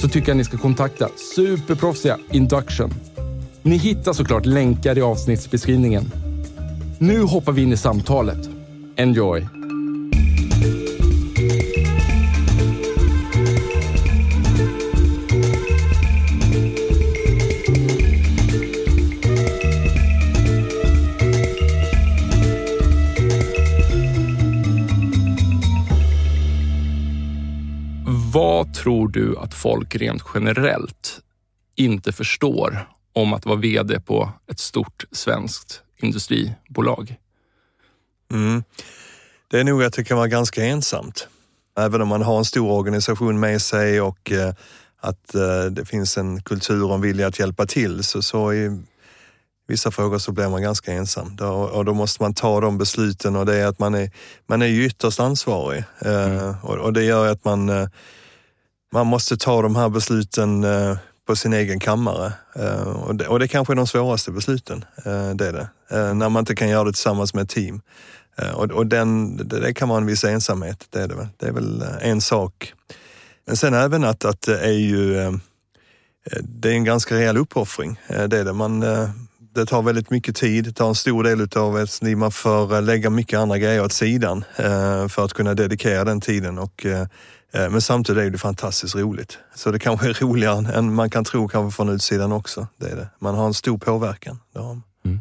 så tycker jag ni ska kontakta superproffsiga Induction. Ni hittar såklart länkar i avsnittsbeskrivningen. Nu hoppar vi in i samtalet. Enjoy! Tror du att folk rent generellt inte förstår om att vara VD på ett stort svenskt industribolag? Mm. Det är nog att det kan vara ganska ensamt. Även om man har en stor organisation med sig och eh, att eh, det finns en kultur och en vilja att hjälpa till så, så i vissa frågor så blir man ganska ensam. Då, och då måste man ta de besluten och det är att man är, man är ju ytterst ansvarig. Eh, mm. och, och, det gör att man, man måste ta de här besluten eh, på sin egen kammare. Eh, och, det, och det kanske är de svåraste besluten, eh, det är det. när man inte kan göra det tillsammans med ett team. Och, och den, det, kan vara en viss ensamhet, det är det väl. Det är väl en sak. Men sen även att, att det är ju det är en ganska rejäl uppoffring. Det är det. Man, det tar väldigt mycket tid, det tar en stor del av ens liv. Man får lägga mycket andra grejer åt sidan för att kunna dedikera den tiden. Och, men samtidigt är det fantastiskt roligt. Så det kanske är roligare än man kan tro kanske från utsidan också. Det är det. Man har en stor påverkan. Mm.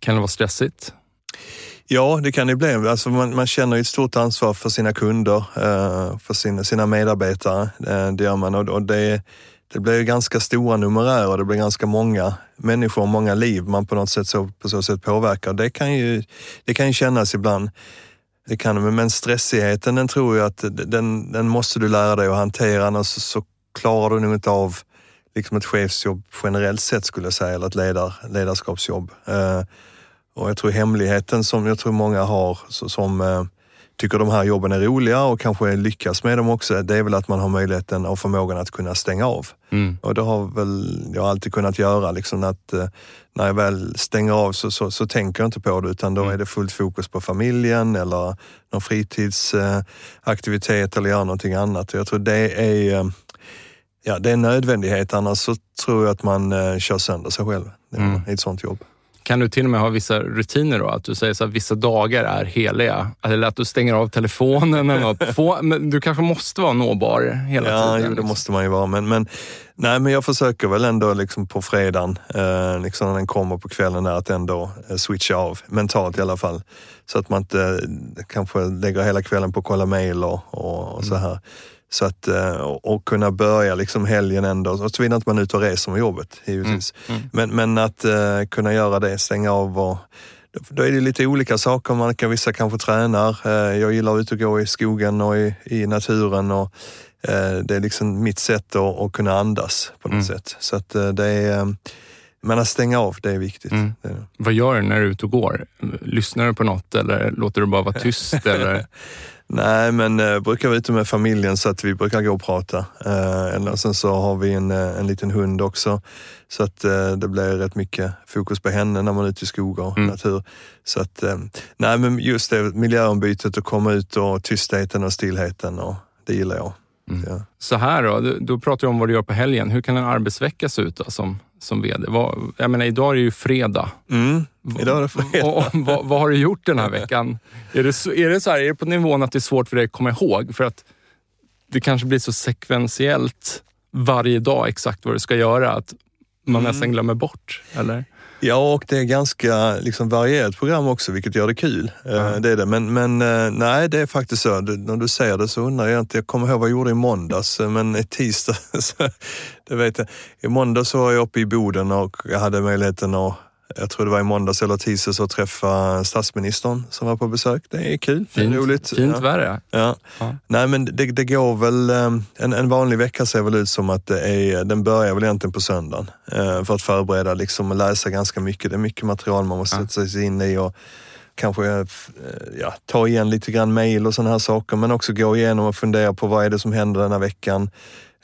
Kan det vara stressigt? Ja, det kan det bli. Alltså man, man känner ett stort ansvar för sina kunder, eh, för sina, sina medarbetare. Eh, det gör man och, det, det blir ganska stora numerärer. Det blir ganska många människor många liv man på något sätt så, på så sätt påverkar. Det kan ju, det kan ju kännas ibland. Det kan, men stressigheten den tror jag att den, den måste du lära dig att hantera annars så, klarar du nog inte av liksom ett chefsjobb generellt sett skulle jag säga, eller ett ledar, ledarskapsjobb. Eh, och jag tror hemligheten som jag tror många har som eh, tycker de här jobben är roliga och kanske lyckas med dem också, det är väl att man har möjligheten och förmågan att kunna stänga av. Mm. Och det har väl jag alltid kunnat göra, liksom att eh, när jag väl stänger av så, så, så, tänker jag inte på det utan då mm. är det fullt fokus på familjen eller någon fritidsaktivitet eller göra någonting annat. Och jag tror det är eh, Ja, det är en nödvändighet, annars så tror jag att man eh, kör sönder sig själv mm. i ett sånt jobb. Kan du till och med ha vissa rutiner då? Att du säger att vissa dagar är heliga? Eller att du stänger av telefonen eller något. Få, men du kanske måste vara nåbar hela ja, tiden? Ja, det måste man ju vara. Men, men, nej, men jag försöker väl ändå liksom på fredagen, eh, liksom när den kommer på kvällen, där, att ändå eh, switcha av. Mentalt i alla fall. Så att man inte eh, kanske lägger hela kvällen på att kolla mail och, och, och så mm. här. Så att, eh, och kunna börja liksom helgen ändå, såvida inte man är ute och reser med jobbet givetvis. Mm. Mm. Men, men att uh, kunna göra det, stänga av och då är det lite olika saker. Man kan, vissa kanske tränar. Uh, jag gillar att ut och gå i skogen och i, i naturen. Och, uh, det är liksom mitt sätt att, att kunna andas på något mm. sätt. Så att det är men att stänga av, det är viktigt. Mm. Vad gör du när du är ute och går? Lyssnar du på något eller låter du bara vara tyst? eller? Nej, men eh, brukar vara ute med familjen så att vi brukar gå och prata. Eh, eller sen så har vi en, eh, en liten hund också. Så att eh, det blir rätt mycket fokus på henne när man är ute i skog och mm. natur. Så att, eh, nej men just det, miljöombytet och komma ut och tystheten och stillheten och det gillar jag. Mm. Ja. Så här då, du, du pratar om vad du gör på helgen. Hur kan en arbetsvecka se ut då, som, som VD? Vad, jag menar, idag är det ju fredag. Mm. Idag är det fredag. Och, och, vad, vad, har du gjort den här veckan? Är det, så, är, det så här, är det på nivån att det är svårt för dig att komma ihåg? För att det kanske blir så sekventiellt varje dag exakt vad du ska göra, att man Mm. nästan glömmer bort? Eller? Ja, och det är ganska liksom, varierat program också, vilket gör det kul. Ja. Det är det. Men, men eh, nej, det är faktiskt så. När du säger det så undrar jag inte. Jag kommer ihåg vad jag gjorde i måndags, eh, men i tisdag, så, det vet jag. I måndags så var jag uppe i Boden och jag hade möjligheten att jag tror det var i måndags eller tisdags att träffa statsministern som var på besök. Det är kul, det är Fint, roligt. fint ja. Ja. Ja. Nej men det, det går väl, eh, en, en vanlig vecka ser väl ut som att det är, den börjar väl egentligen på söndagen. eh, För att förbereda liksom och läsa ganska mycket. Det är mycket material man måste Ja. sätta sig in i och kanske eh, ja, ta igen lite grann mail och sådana här saker. Men också gå igenom och fundera på vad är det som händer denna veckan.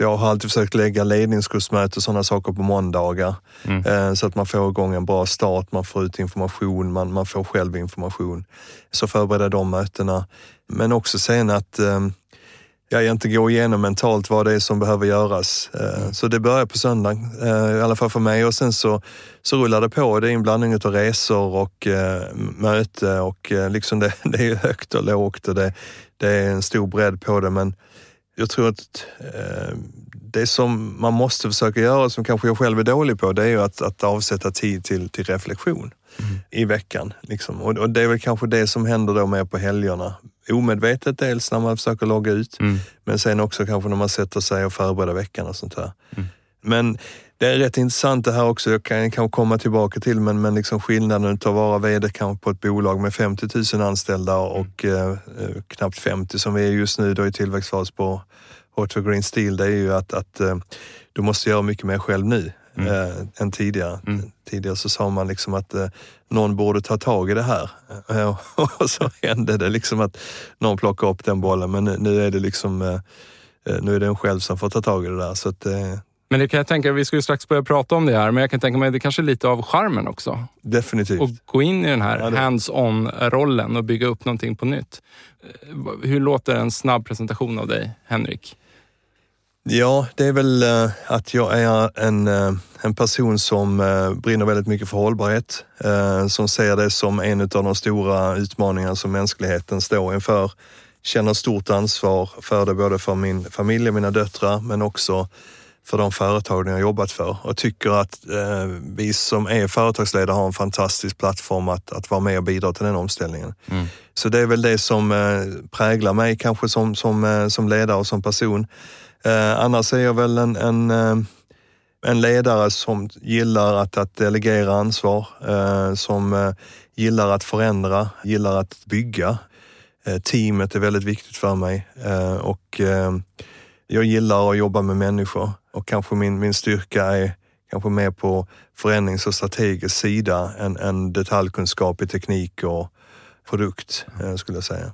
Jag har alltid försökt lägga ledningskursmöte och sådana saker på måndagar. Mm. Eh, Så att man får igång en bra start, man får ut information, man, man får själv information. Så förbereda de mötena. Men också sen att eh, jag inte gå igenom mentalt vad det är som behöver göras. Eh, Så det börjar på söndagen, eh, i alla fall för mig. Och sen så, så rullar det på. Det är en blandning av resor och möte och liksom det, det är högt och lågt och det, det är en stor bredd på det. Men jag tror att eh, det som man måste försöka göra, som kanske jag själv är dålig på, det är ju att, att avsätta tid till, till reflektion i veckan. Liksom. Och, och det är väl kanske det som händer då mer på helgerna. Omedvetet dels när man försöker logga ut, Mm. men sen också kanske när man sätter sig och förbereder veckan och sånt där. Mm. Men det är rätt intressant det här också, jag kan kanske komma tillbaka till, men, men liksom skillnaden att vara VD kanske på ett bolag med 50 000 anställda och eh, eh, knappt 50 som vi är just nu då i tillväxtfas på Hot for Green Steel, det är ju att, att eh, du måste göra mycket mer själv nu Mm. eh, än tidigare. Mm. Tidigare så sa man liksom att eh, någon borde ta tag i det här. Eh, och så hände det liksom att någon plockade upp den bollen, men nu, nu är det liksom nu är det en själv som får ta tag i det där. Så att, Men det kan jag tänka, vi ska ju strax börja prata om det här, men jag kan tänka mig att det kanske är lite av charmen också. definitivt. Och gå in i den här Ja, hands-on-rollen och bygga upp någonting på nytt. Eh, Hur låter en snabb presentation av dig, Henrik? Ja, det är väl eh, att jag är en, eh, en person som brinner väldigt mycket för hållbarhet. Som ser det som en av de stora utmaningarna som mänskligheten står inför. Känner stort ansvar för det, både för min familj och mina döttrar, men också för de företag jag har jobbat för och tycker att eh, vi som är företagsledare har en fantastisk plattform att, att vara med och bidra till den omställningen. Mm. Så det är väl det som eh, präglar mig kanske som, som, eh, som ledare och som person. Eh, annars är jag väl en, en, eh, en ledare som gillar att, att delegera ansvar, eh, som gillar att förändra, gillar att bygga. Teamet är väldigt viktigt för mig och jag gillar att jobba med människor och kanske min, min styrka är kanske mer på förändrings och strategisk sida än, än detaljkunskap i teknik och produkt, eh, skulle jag säga.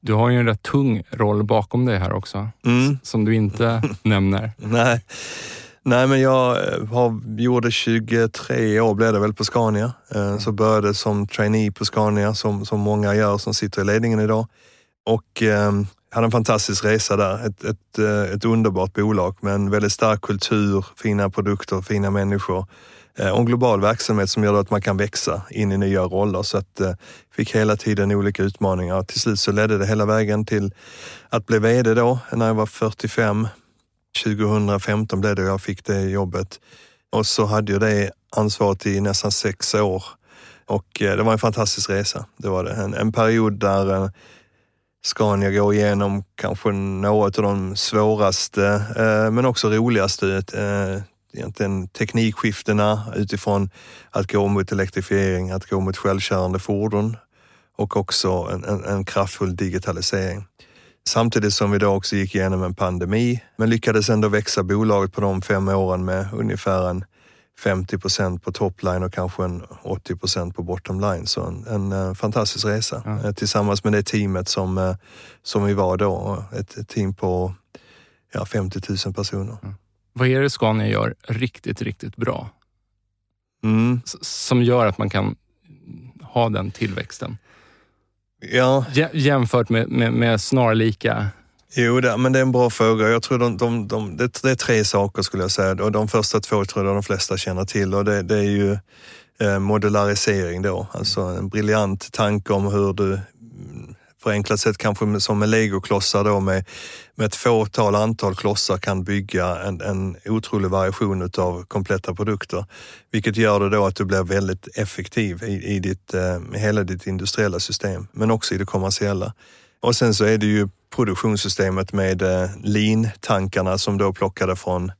Du har ju en rätt tung roll bakom dig här också, Mm. som du inte nämner. Nej. Nej, men jag eh, har, gjorde 23 år blev det väl på Scania. Eh, Så började som trainee på Scania som, som många gör som sitter i ledningen idag. Och eh, hade en fantastisk resa där. Ett, ett, eh, ett underbart bolag med en väldigt stark kultur, fina produkter, fina människor. Eh, och en global verksamhet som gör att man kan växa in i nya roller. Så att eh, fick hela tiden olika utmaningar. Till slut så ledde det hela vägen till att bli VD då, när jag var 45. 2015 blev det jag fick det jobbet. Och så hade jag det ansvaret i nästan sex år. Och eh, det var en fantastisk resa. Det var det. En, en period där eh, Scania går igenom kanske några av de svåraste eh, men också roligaste eh, egentligen teknikskiftena utifrån att gå mot elektrifiering, att gå mot självkörande fordon och också en, en, en kraftfull digitalisering. Samtidigt som vi då också gick igenom en pandemi, men lyckades ändå växa bolaget på de fem åren med ungefär en 50 procent på topline och kanske en 80 procent på bottomline. Så en, en, eh, fantastisk resa eh, tillsammans med det teamet som, eh, som vi var då. Ett, ett team på ja, 50 000 personer. Vad är det Scania gör riktigt, riktigt bra? Mm. Som gör att man kan ha den tillväxten? Ja, Jä- Jämfört med, med, med snarlika... Jo, det, men det är en bra fråga. Jag tror de, de, de, det, det är tre saker skulle jag säga. Och de första två tror jag de flesta känner till och det, det är ju eh, modularisering då. Alltså en briljant tanke om hur du förenklat sett kanske som med legoklossar då med, med ett fåtal antal klossar kan bygga en, en otrolig variation utav kompletta produkter. Vilket gör det då att du blir väldigt effektiv i, i ditt, eh, hela ditt industriella system, men också i det kommersiella. Och sen så är det ju produktionssystemet med eh, lean-tankarna som då plockade från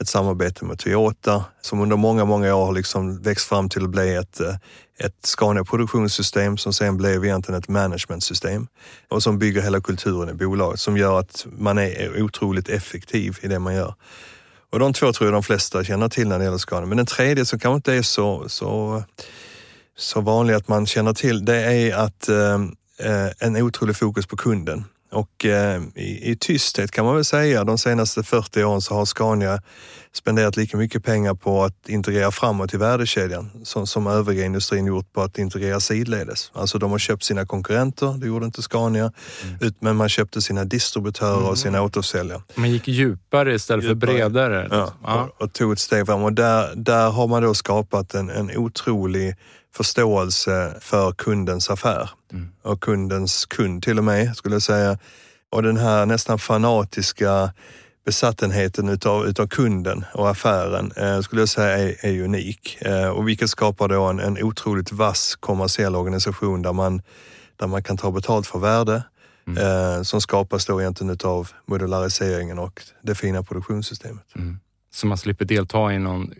ett samarbete med Toyota som under många, många år har liksom växt fram till att bli ett, eh, ett Scania produktionssystem som sen blev egentligen ett managementsystem och som bygger hela kulturen i bolaget som gör att man är otroligt effektiv i det man gör. Och de två tror jag de flesta känner till när det gäller Scania. Men den tredje som kanske inte är så, så, så vanlig att man känner till, det är att eh en otrolig fokus på kunden. Och eh, i, i, tysthet kan man väl säga, de senaste 40 åren så har Scania spenderat lika mycket pengar på att integrera framåt i värdekedjan som, som övriga industrin gjort på att integrera sidledes. Alltså de har köpt sina konkurrenter, det gjorde inte Scania, mm. men man köpte sina distributörer mm. och sina återförsäljare. Man gick djupare istället djupare. för bredare? Ja, ja. Och, och, tog ett steg fram och där, där har man då skapat en, en otrolig förståelse för kundens affär mm. och kundens kund till och med skulle jag säga. Och den här nästan fanatiska besattenheten utav, utav kunden och affären eh, skulle jag säga är, är unik eh, och vilket skapar då en, en otroligt vass kommersiell organisation där man, där man kan ta betalt för värde mm. eh, som skapas då egentligen utav modulariseringen och det fina produktionssystemet. Mm. Så man slipper delta i någon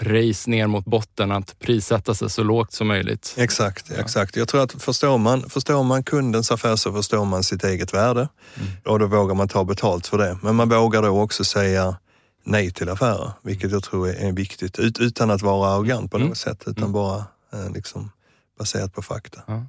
race ner mot botten att prissätta sig så lågt som möjligt. Exakt, exakt. Jag tror att förstår man, förstår man kundens affär så förstår man sitt eget värde mm. och då vågar man ta betalt för det. Men man vågar då också säga nej till affärer, vilket jag tror är viktigt ut, utan att vara arrogant på mm. något sätt, utan mm. bara eh, liksom baserat på fakta. Ja.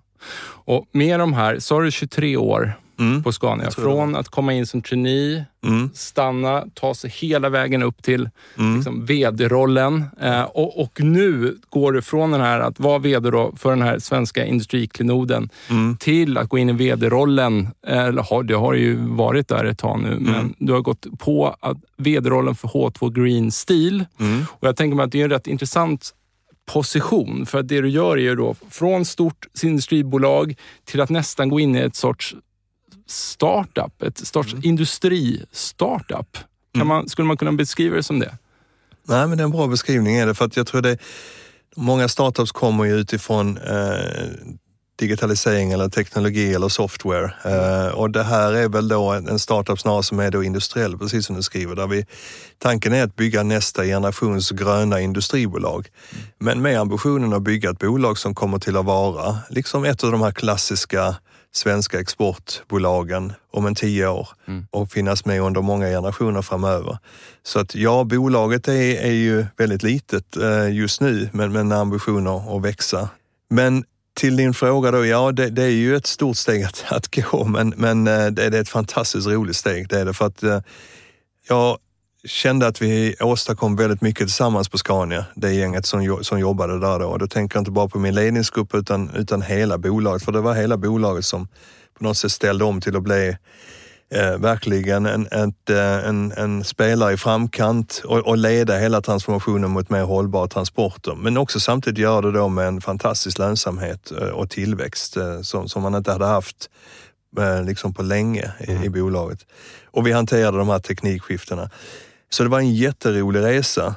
Och med de här, så har du 23 år mm. på Scania. Från att komma in som trainee, mm. stanna, ta sig hela vägen upp till mm. liksom, VD-rollen. Eh, och, och, nu går du från den här att vara VD för den här svenska industriklenoden mm. till att gå in i VD-rollen. Eller har, det har ju varit där ett tag nu, men mm. du har gått på VD-rollen för H2 Green Steel. Mm. Och jag tänker mig att det är en rätt intressant position. För att det du gör är ju då från stort industribolag till att nästan gå in i ett sorts startup, ett sorts mm. industri-startup. mm. man, skulle man kunna beskriva det som det? Nej, men det är en bra beskrivning är det, för att jag tror det Många startups kommer ju utifrån eh, digitalisering eller teknologi eller software. Uh, och det här är väl då en startup snarare som är då industriell, precis som du skriver. Där vi, tanken är att bygga nästa generations gröna industribolag. Mm. Men med ambitionen att bygga ett bolag som kommer till att vara liksom ett av de här klassiska svenska exportbolagen om en tio år mm. och finnas med under många generationer framöver. Så att ja, bolaget är, är ju väldigt litet eh, just nu, men med ambitioner att växa. Men till din fråga då, ja det, det, är ju ett stort steg att, att gå, men, men eh, det, det är ett fantastiskt roligt steg. Det är det för att eh, jag kände att vi åstadkom väldigt mycket tillsammans på Scania, det gänget som, som jobbade där då. Då tänker jag inte bara på min ledningsgrupp utan, utan hela bolaget, för det var hela bolaget som på något sätt ställde om till att bli eh, verkligen en, ett, eh, en, en, spelare i framkant och, och, leda hela transformationen mot mer hållbara transporter. Men också samtidigt göra det då med en fantastisk lönsamhet eh, och tillväxt eh, som, som man inte hade haft liksom på länge i, mm. i bolaget. Och vi hanterade de här teknikskiftena. Så det var en jätterolig resa.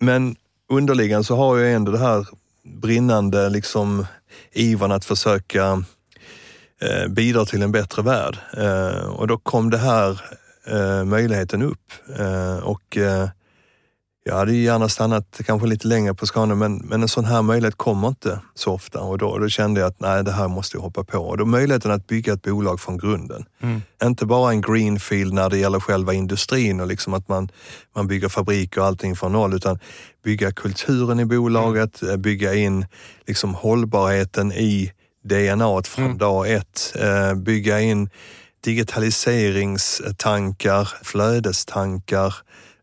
Men underliggande så har jag ändå det här brinnande liksom ivern att försöka eh, bidra till en bättre värld. Eh, och då kom det här eh, möjligheten upp. Eh, och eh, jag hade gärna stannat kanske lite längre på Skåne men, men en sån här möjlighet kommer inte så ofta och då, då kände jag att nej, det här måste jag hoppa på. Och då möjligheten att bygga ett bolag från grunden. Mm. Inte bara en greenfield när det gäller själva industrin och liksom att man, man bygger fabriker och allting från noll utan bygga kulturen i bolaget, mm. bygga in liksom hållbarheten i DNA från mm. dag ett, eh, bygga in digitaliseringstankar, flödestankar,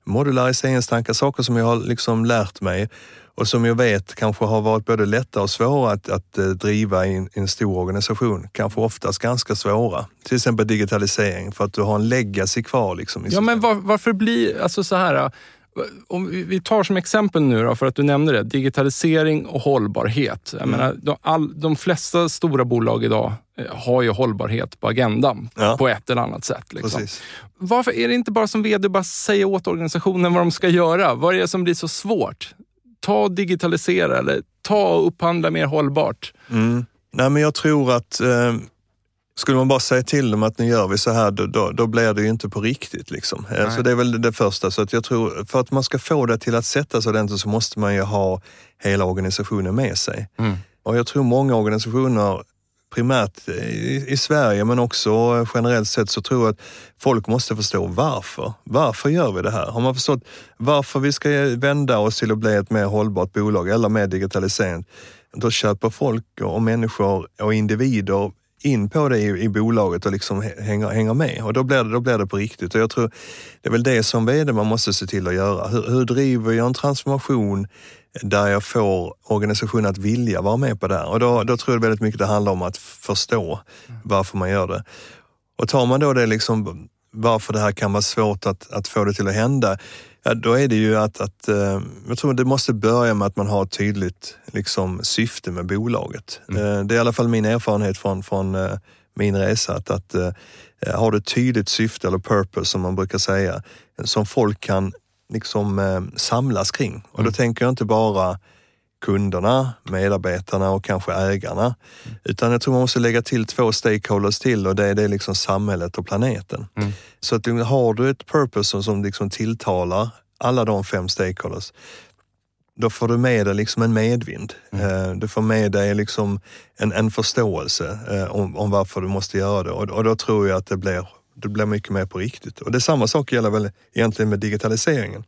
modulariseringstankar, saker som jag har liksom lärt mig och som jag vet kanske har varit både lätta och svåra att, att eh, driva i en, en, stor organisation. Kanske oftast ganska svåra. Till exempel digitalisering för att du har en legacy kvar. Liksom ja, men var, varför blir, alltså så här, Om vi tar som exempel nu då, för att du nämnde det, digitalisering och hållbarhet. Jag Mm. menar, de, all, de flesta stora bolag idag eh, har ju hållbarhet på agendan Ja. på ett eller annat sätt. Liksom. Varför är det inte bara som vd bara säga åt organisationen vad de ska göra? Vad är det som blir så svårt? Ta och digitalisera eller ta och upphandla mer hållbart. Mm. Nej, men jag tror att eh, skulle man bara säga till dem att nu gör vi så här, då, då, då blir det ju inte på riktigt. Liksom. Eh, Nej. Så det är väl det första. Så att jag tror, för att man ska få det till att sätta sig ordentligt så måste man ju ha hela organisationen med sig. Och jag tror många organisationer, primärt i, i Sverige men också generellt sett, så tror jag att folk måste förstå varför. Varför gör vi det här? Har man förstått varför vi ska vända oss till att bli ett mer hållbart bolag eller mer digitaliserat, då köper folk och människor och individer in på det i, i bolaget och liksom hänger, hänger med. Och då blir, det, då blir det på riktigt. Och jag tror det är väl det som vd man måste se till att göra. Hur, hur driver jag en transformation där jag får organisationen att vilja vara med på det här? Och då, då tror jag väldigt mycket det handlar om att förstå varför man gör det. Och tar man då det liksom varför det här kan vara svårt att, att få det till att hända, ja, då är det ju att, att eh, jag tror det måste börja med att man har ett tydligt liksom, syfte med bolaget. Eh, det är i alla fall min erfarenhet från, från eh, min resa, att, att har du ett tydligt syfte eller purpose som man brukar säga, som folk kan liksom samlas kring. Och då tänker jag inte bara kunderna, medarbetarna och kanske ägarna. Utan jag tror man måste lägga till två stakeholders till och det är, det liksom samhället och planeten. Så att har du ett purpose som, som liksom tilltalar alla de fem stakeholders, då får du med dig liksom en medvind. Eh, Du får med dig liksom en, en förståelse eh, om, om varför du måste göra det och, och då tror jag att det blir, det blir mycket mer på riktigt. Och det samma sak gäller väl egentligen med digitaliseringen.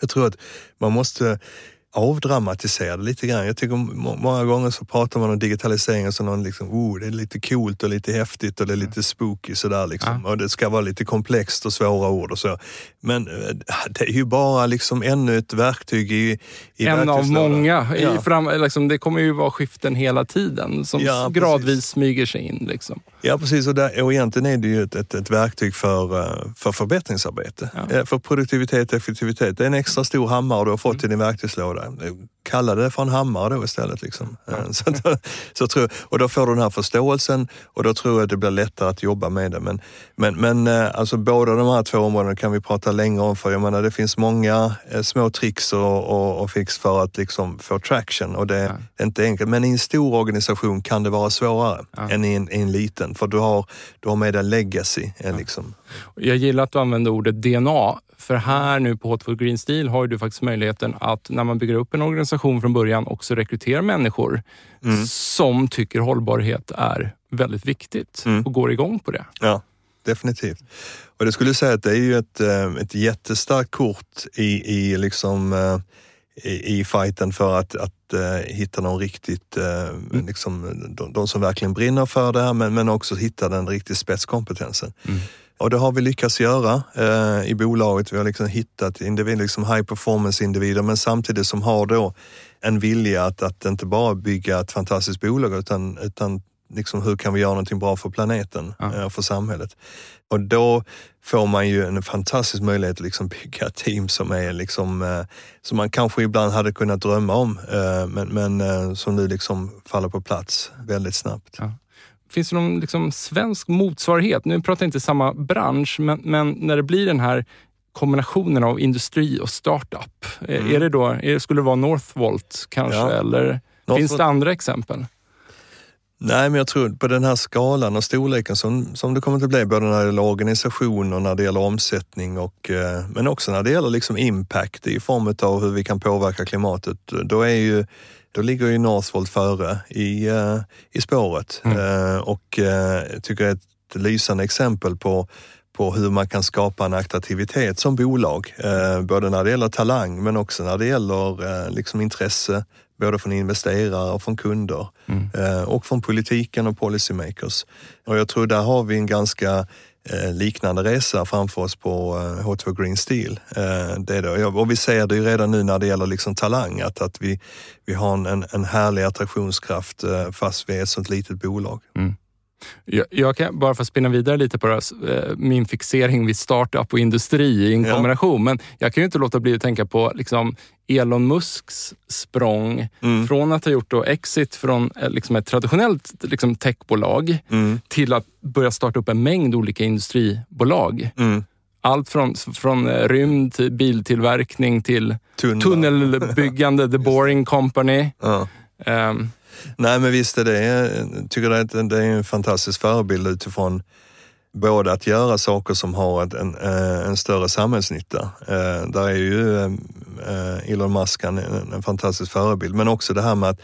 Jag tror att man måste avdramatisera det lite grann. Jag tycker må- många gånger så pratar man om digitalisering som någon liksom, oh, det är lite coolt och lite häftigt och det är lite spooky sådär liksom. Och det ska vara lite komplext och svåra ord och så. Men eh, det är ju bara liksom ännu ett verktyg i, i en av många. I Ja. fram, liksom, det kommer ju vara skiften hela tiden som Ja, precis. gradvis smyger sig in. Liksom. Ja precis, och, där, och egentligen är det ju ett, ett, ett verktyg för, eh, för förbättringsarbete. Eh, För produktivitet och effektivitet. Det är en extra stor hammare du har fått i din verktygslåda. Eh, Kalla det för en hammare då istället. Liksom. Eh, Så, att- så tror och då får du den här förståelsen och då tror jag det blir lättare att jobba med det. Men, men, men alltså båda de här två områdena kan vi prata länge om för jag menar det finns många små tricks och, och, och fix för att liksom få traction och det är inte enkelt. Men i en stor organisation kan det vara svårare än i en, i en liten för du har, du har med dig legacy. eh, Liksom. Jag gillar att du använder ordet DNA. För här nu på Hot for Green Steel har du faktiskt möjligheten att när man bygger upp en organisation från början också rekrytera människor som tycker hållbarhet är väldigt viktigt och går igång på det. Ja, definitivt. Och det skulle jag säga att det är ju ett, eh, ett jättestarkt kort i, i, liksom, eh, i, i fighten för att, att eh, hitta någon riktigt, eh, liksom, de, de som verkligen brinner för det här men, men också hitta den riktigt spetskompetensen. Och det har vi lyckats göra eh, i bolaget. Vi har liksom hittat individer, liksom high performance individer men samtidigt som har då en vilja att, att inte bara bygga ett fantastiskt bolag utan, utan liksom hur kan vi göra någonting bra för planeten eh, och för samhället. Och då får man ju en fantastisk möjlighet att liksom bygga team som är liksom, eh, som man kanske ibland hade kunnat drömma om, eh, men, men eh, som nu liksom faller på plats väldigt snabbt. Ja. Finns det någon liksom svensk motsvarighet? Nu pratar jag inte samma bransch, men, men när det blir den här kombinationen av industri och startup. eh, Är det då, är, skulle det vara Northvolt kanske? Ja. Eller Northvolt- finns det andra exempel? Nej, men jag tror på den här skalan och storleken som, som det kommer att bli, både när det gäller organisation och när det gäller omsättning och eh, men också när det gäller liksom impact i form av hur vi kan påverka klimatet. Då, är ju, då ligger ju Northvolt före i, eh, i spåret och eh, jag tycker det är ett lysande exempel på på hur man kan skapa en attraktivitet som bolag. Eh, både när det gäller talang men också när det gäller eh, liksom intresse både från investerare och från kunder eh, och från politiken och policymakers. Och jag tror där har vi en ganska liknande resa framför oss på eh, H2 Green Steel. Det är det. Och vi ser det ju redan nu när det gäller liksom talang, att, att vi, vi har en, en, härlig attraktionskraft fast vi är ett sånt litet bolag. Jag, jag kan bara för att spinna vidare lite på det här, min fixering vid startup och industri i en ja. kombination. Men jag kan ju inte låta bli att tänka på liksom Elon Musks språng mm. från att ha gjort då exit från liksom ett traditionellt liksom techbolag mm. till att börja starta upp en mängd olika industribolag. Mm. Allt från, från rymd till biltillverkning till Tunnel. tunnelbyggande, The Boring Company. Ja. Um, Nej men visst är det, jag tycker det är en fantastisk förebild utifrån både att göra saker som har en, eh, en större samhällsnytta. Eh, där är ju eh, Elon Musk en, en fantastisk förebild, men också det här med att,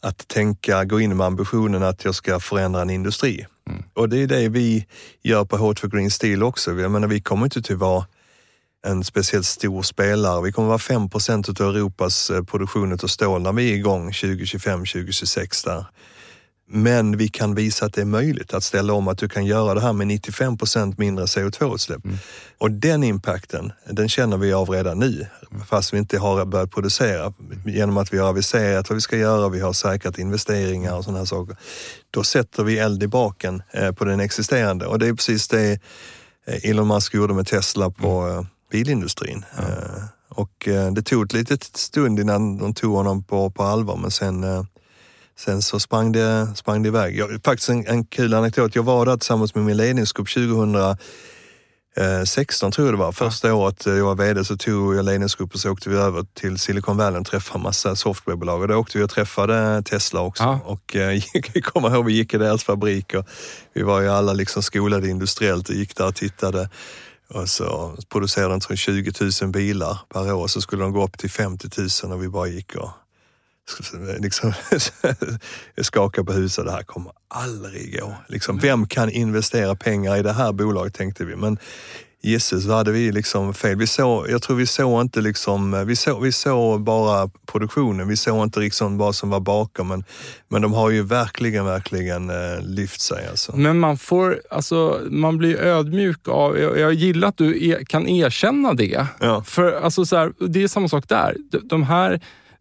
att tänka, gå in med ambitionen att jag ska förändra en industri. Mm. Och det är det vi gör på Hot for Green Steel också. Jag menar, vi kommer inte till vara en speciellt stor spelare. Vi kommer vara 5 procent av Europas produktion av stål när vi är igång 2025, 2026 där. Men vi kan visa att det är möjligt att ställa om, att du kan göra det här med 95 procent mindre CO2-utsläpp. Mm. Och den impacten, den känner vi av redan nu, fast vi inte har börjat producera. Genom att vi har aviserat vad vi ska göra, vi har säkrat investeringar och sådana här saker. Då sätter vi eld i baken eh, på den existerande och det är precis det eh, Elon Musk gjorde med Tesla på mm. Eh, bilindustrin. Mm. Och det tog ett litet stund innan de tog honom på, på allvar, men sen Sen så sprang det, sprang det iväg. Jag, faktiskt en, en kul anekdot. Jag var där tillsammans med min ledningsgrupp 2016 tror jag det var. Första ja. året jag var VD så tog jag ledningsgruppen så åkte vi över till Silicon Valley och träffade massa softwarebolag. Och då åkte vi och träffade Tesla också. Ja. Och eh, jag kommer ihåg vi gick i deras fabrik och vi var ju alla liksom skolade industriellt och gick där och tittade. Och så producerade de 20 000 bilar per år, så skulle de gå upp till 50 000 och vi bara gick och liksom, skaka på huset, det här kommer aldrig gå. Liksom, vem kan investera pengar i det här bolaget tänkte vi. Men Jesus, vad hade vi liksom fel? Vi såg, jag tror vi såg inte liksom, vi såg, vi såg bara produktionen, vi såg inte liksom vad som var bakom, men, men de har ju verkligen, verkligen eh, lyft sig. Alltså. Men man får, alltså man blir ödmjuk av, jag, jag gillar att du er, kan erkänna det. Ja. För alltså så här, det är samma sak där. De, de här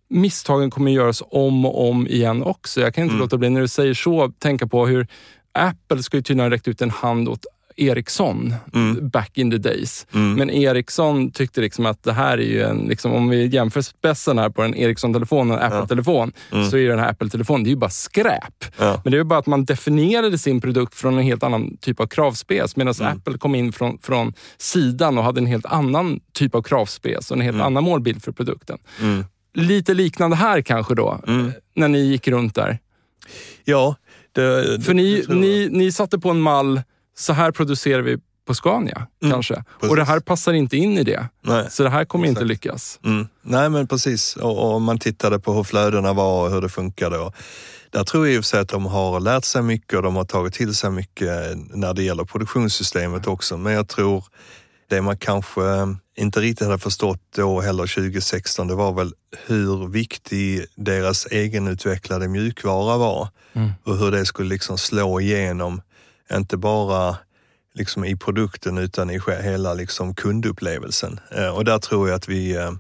misstagen kommer göras om och om igen också. Jag kan inte mm. låta bli, när du säger så, tänka på hur Apple ska ju tydligen ha räckt ut en hand åt Ericsson mm. back in the days. Mm. Men Ericsson tyckte liksom att det här är ju en, liksom, om vi jämför spetsen här på en Ericsson-telefon och en Apple-telefon, ja. mm. så är den här Apple-telefonen, det är ju bara skräp. Ja. Men det är ju bara att man definierade sin produkt från en helt annan typ av kravspec, medan mm. Apple kom in från, från sidan och hade en helt annan typ av kravspec och en helt mm. annan målbild för produkten. Mm lite liknande här kanske då, när ni gick runt där? Ja. Det, För ni, ni, ni satte på en mall, så här producerar vi på Scania mm, kanske. Precis. Och det här passar inte in i det. Nej, så det här kommer exakt. inte lyckas. Mm. Nej men precis, och, och, man tittade på hur flödena var och hur det funkade. Och där tror jag i och för sig att de har lärt sig mycket och de har tagit till sig mycket när det gäller produktionssystemet också. Men jag tror det man kanske inte riktigt hade förstått då heller 2016, det var väl hur viktig deras egenutvecklade mjukvara var mm. och hur det skulle liksom slå igenom, inte bara liksom i produkten utan i hela liksom kundupplevelsen. Eh, och där tror jag att vi, eh,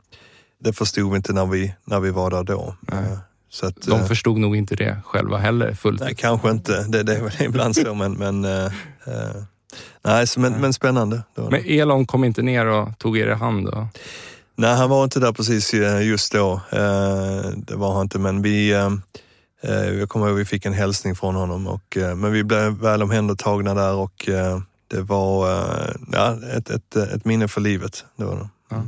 det förstod vi inte när vi, när vi var där då. Nej. Eh, så att, De förstod nog inte det själva heller fullt Nej, kanske inte. Det, det är ibland så, men, men Nej, men, men spännande. Men Elon kom inte ner och tog er i hand då? Nej, han var inte där precis just då. Det var han inte, men vi jag kommer ihåg att vi fick en hälsning från honom, och, men vi blev väl omhändertagna där och det var ja, ett, ett, ett minne för livet. Det var det. Ja.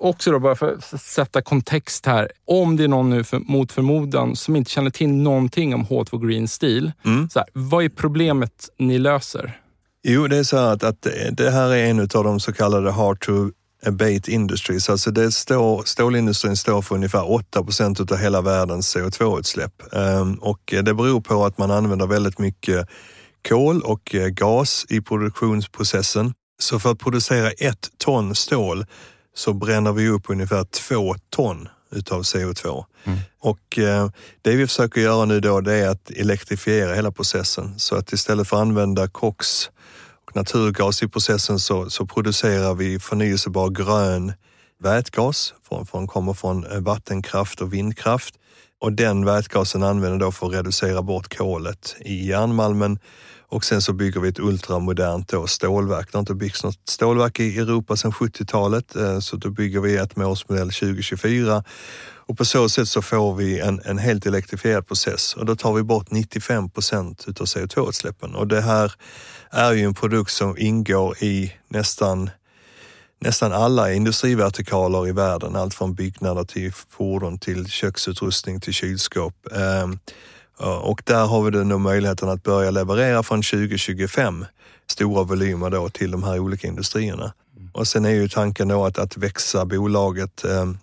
Också då, bara för att sätta kontext här. Om det är någon nu för, mot förmodan som inte känner till någonting om H2 Green Steel. Mm. Så här, vad är problemet ni löser? Jo, det är så att, att det här är en av de så kallade hard to abate industries. Alltså det står, stålindustrin står för ungefär 8 procent av hela världens CO2-utsläpp. Um, och det beror på att man använder väldigt mycket kol och eh, gas i produktionsprocessen. Så för att producera ett ton stål så bränner vi upp ungefär två ton utav CO2. Mm. Och eh, det vi försöker göra nu då det är att elektrifiera hela processen så att istället för att använda koks och naturgas i processen så, så producerar vi förnyelsebar grön vätgas som kommer från eh, vattenkraft och vindkraft Och den vätgasen använder då för att reducera bort kolet i järnmalmen och sen så bygger vi ett ultramodernt då stålverk. Det har inte byggts något stålverk i Europa sedan 70-talet, eh, så då bygger vi ett med årsmodell 2024 och på så sätt så får vi en, en helt elektrifierad process och då tar vi bort 95 procent utav CO2-utsläppen. Och det här är ju en produkt som ingår i nästan nästan alla industrivertikaler i världen, allt från byggnader till fordon till köksutrustning till kylskåp. Ehm, och där har vi nu möjligheten att börja leverera från 2025 stora volymer då till de här olika industrierna. Och sen är ju tanken då att, att växa bolaget ehm,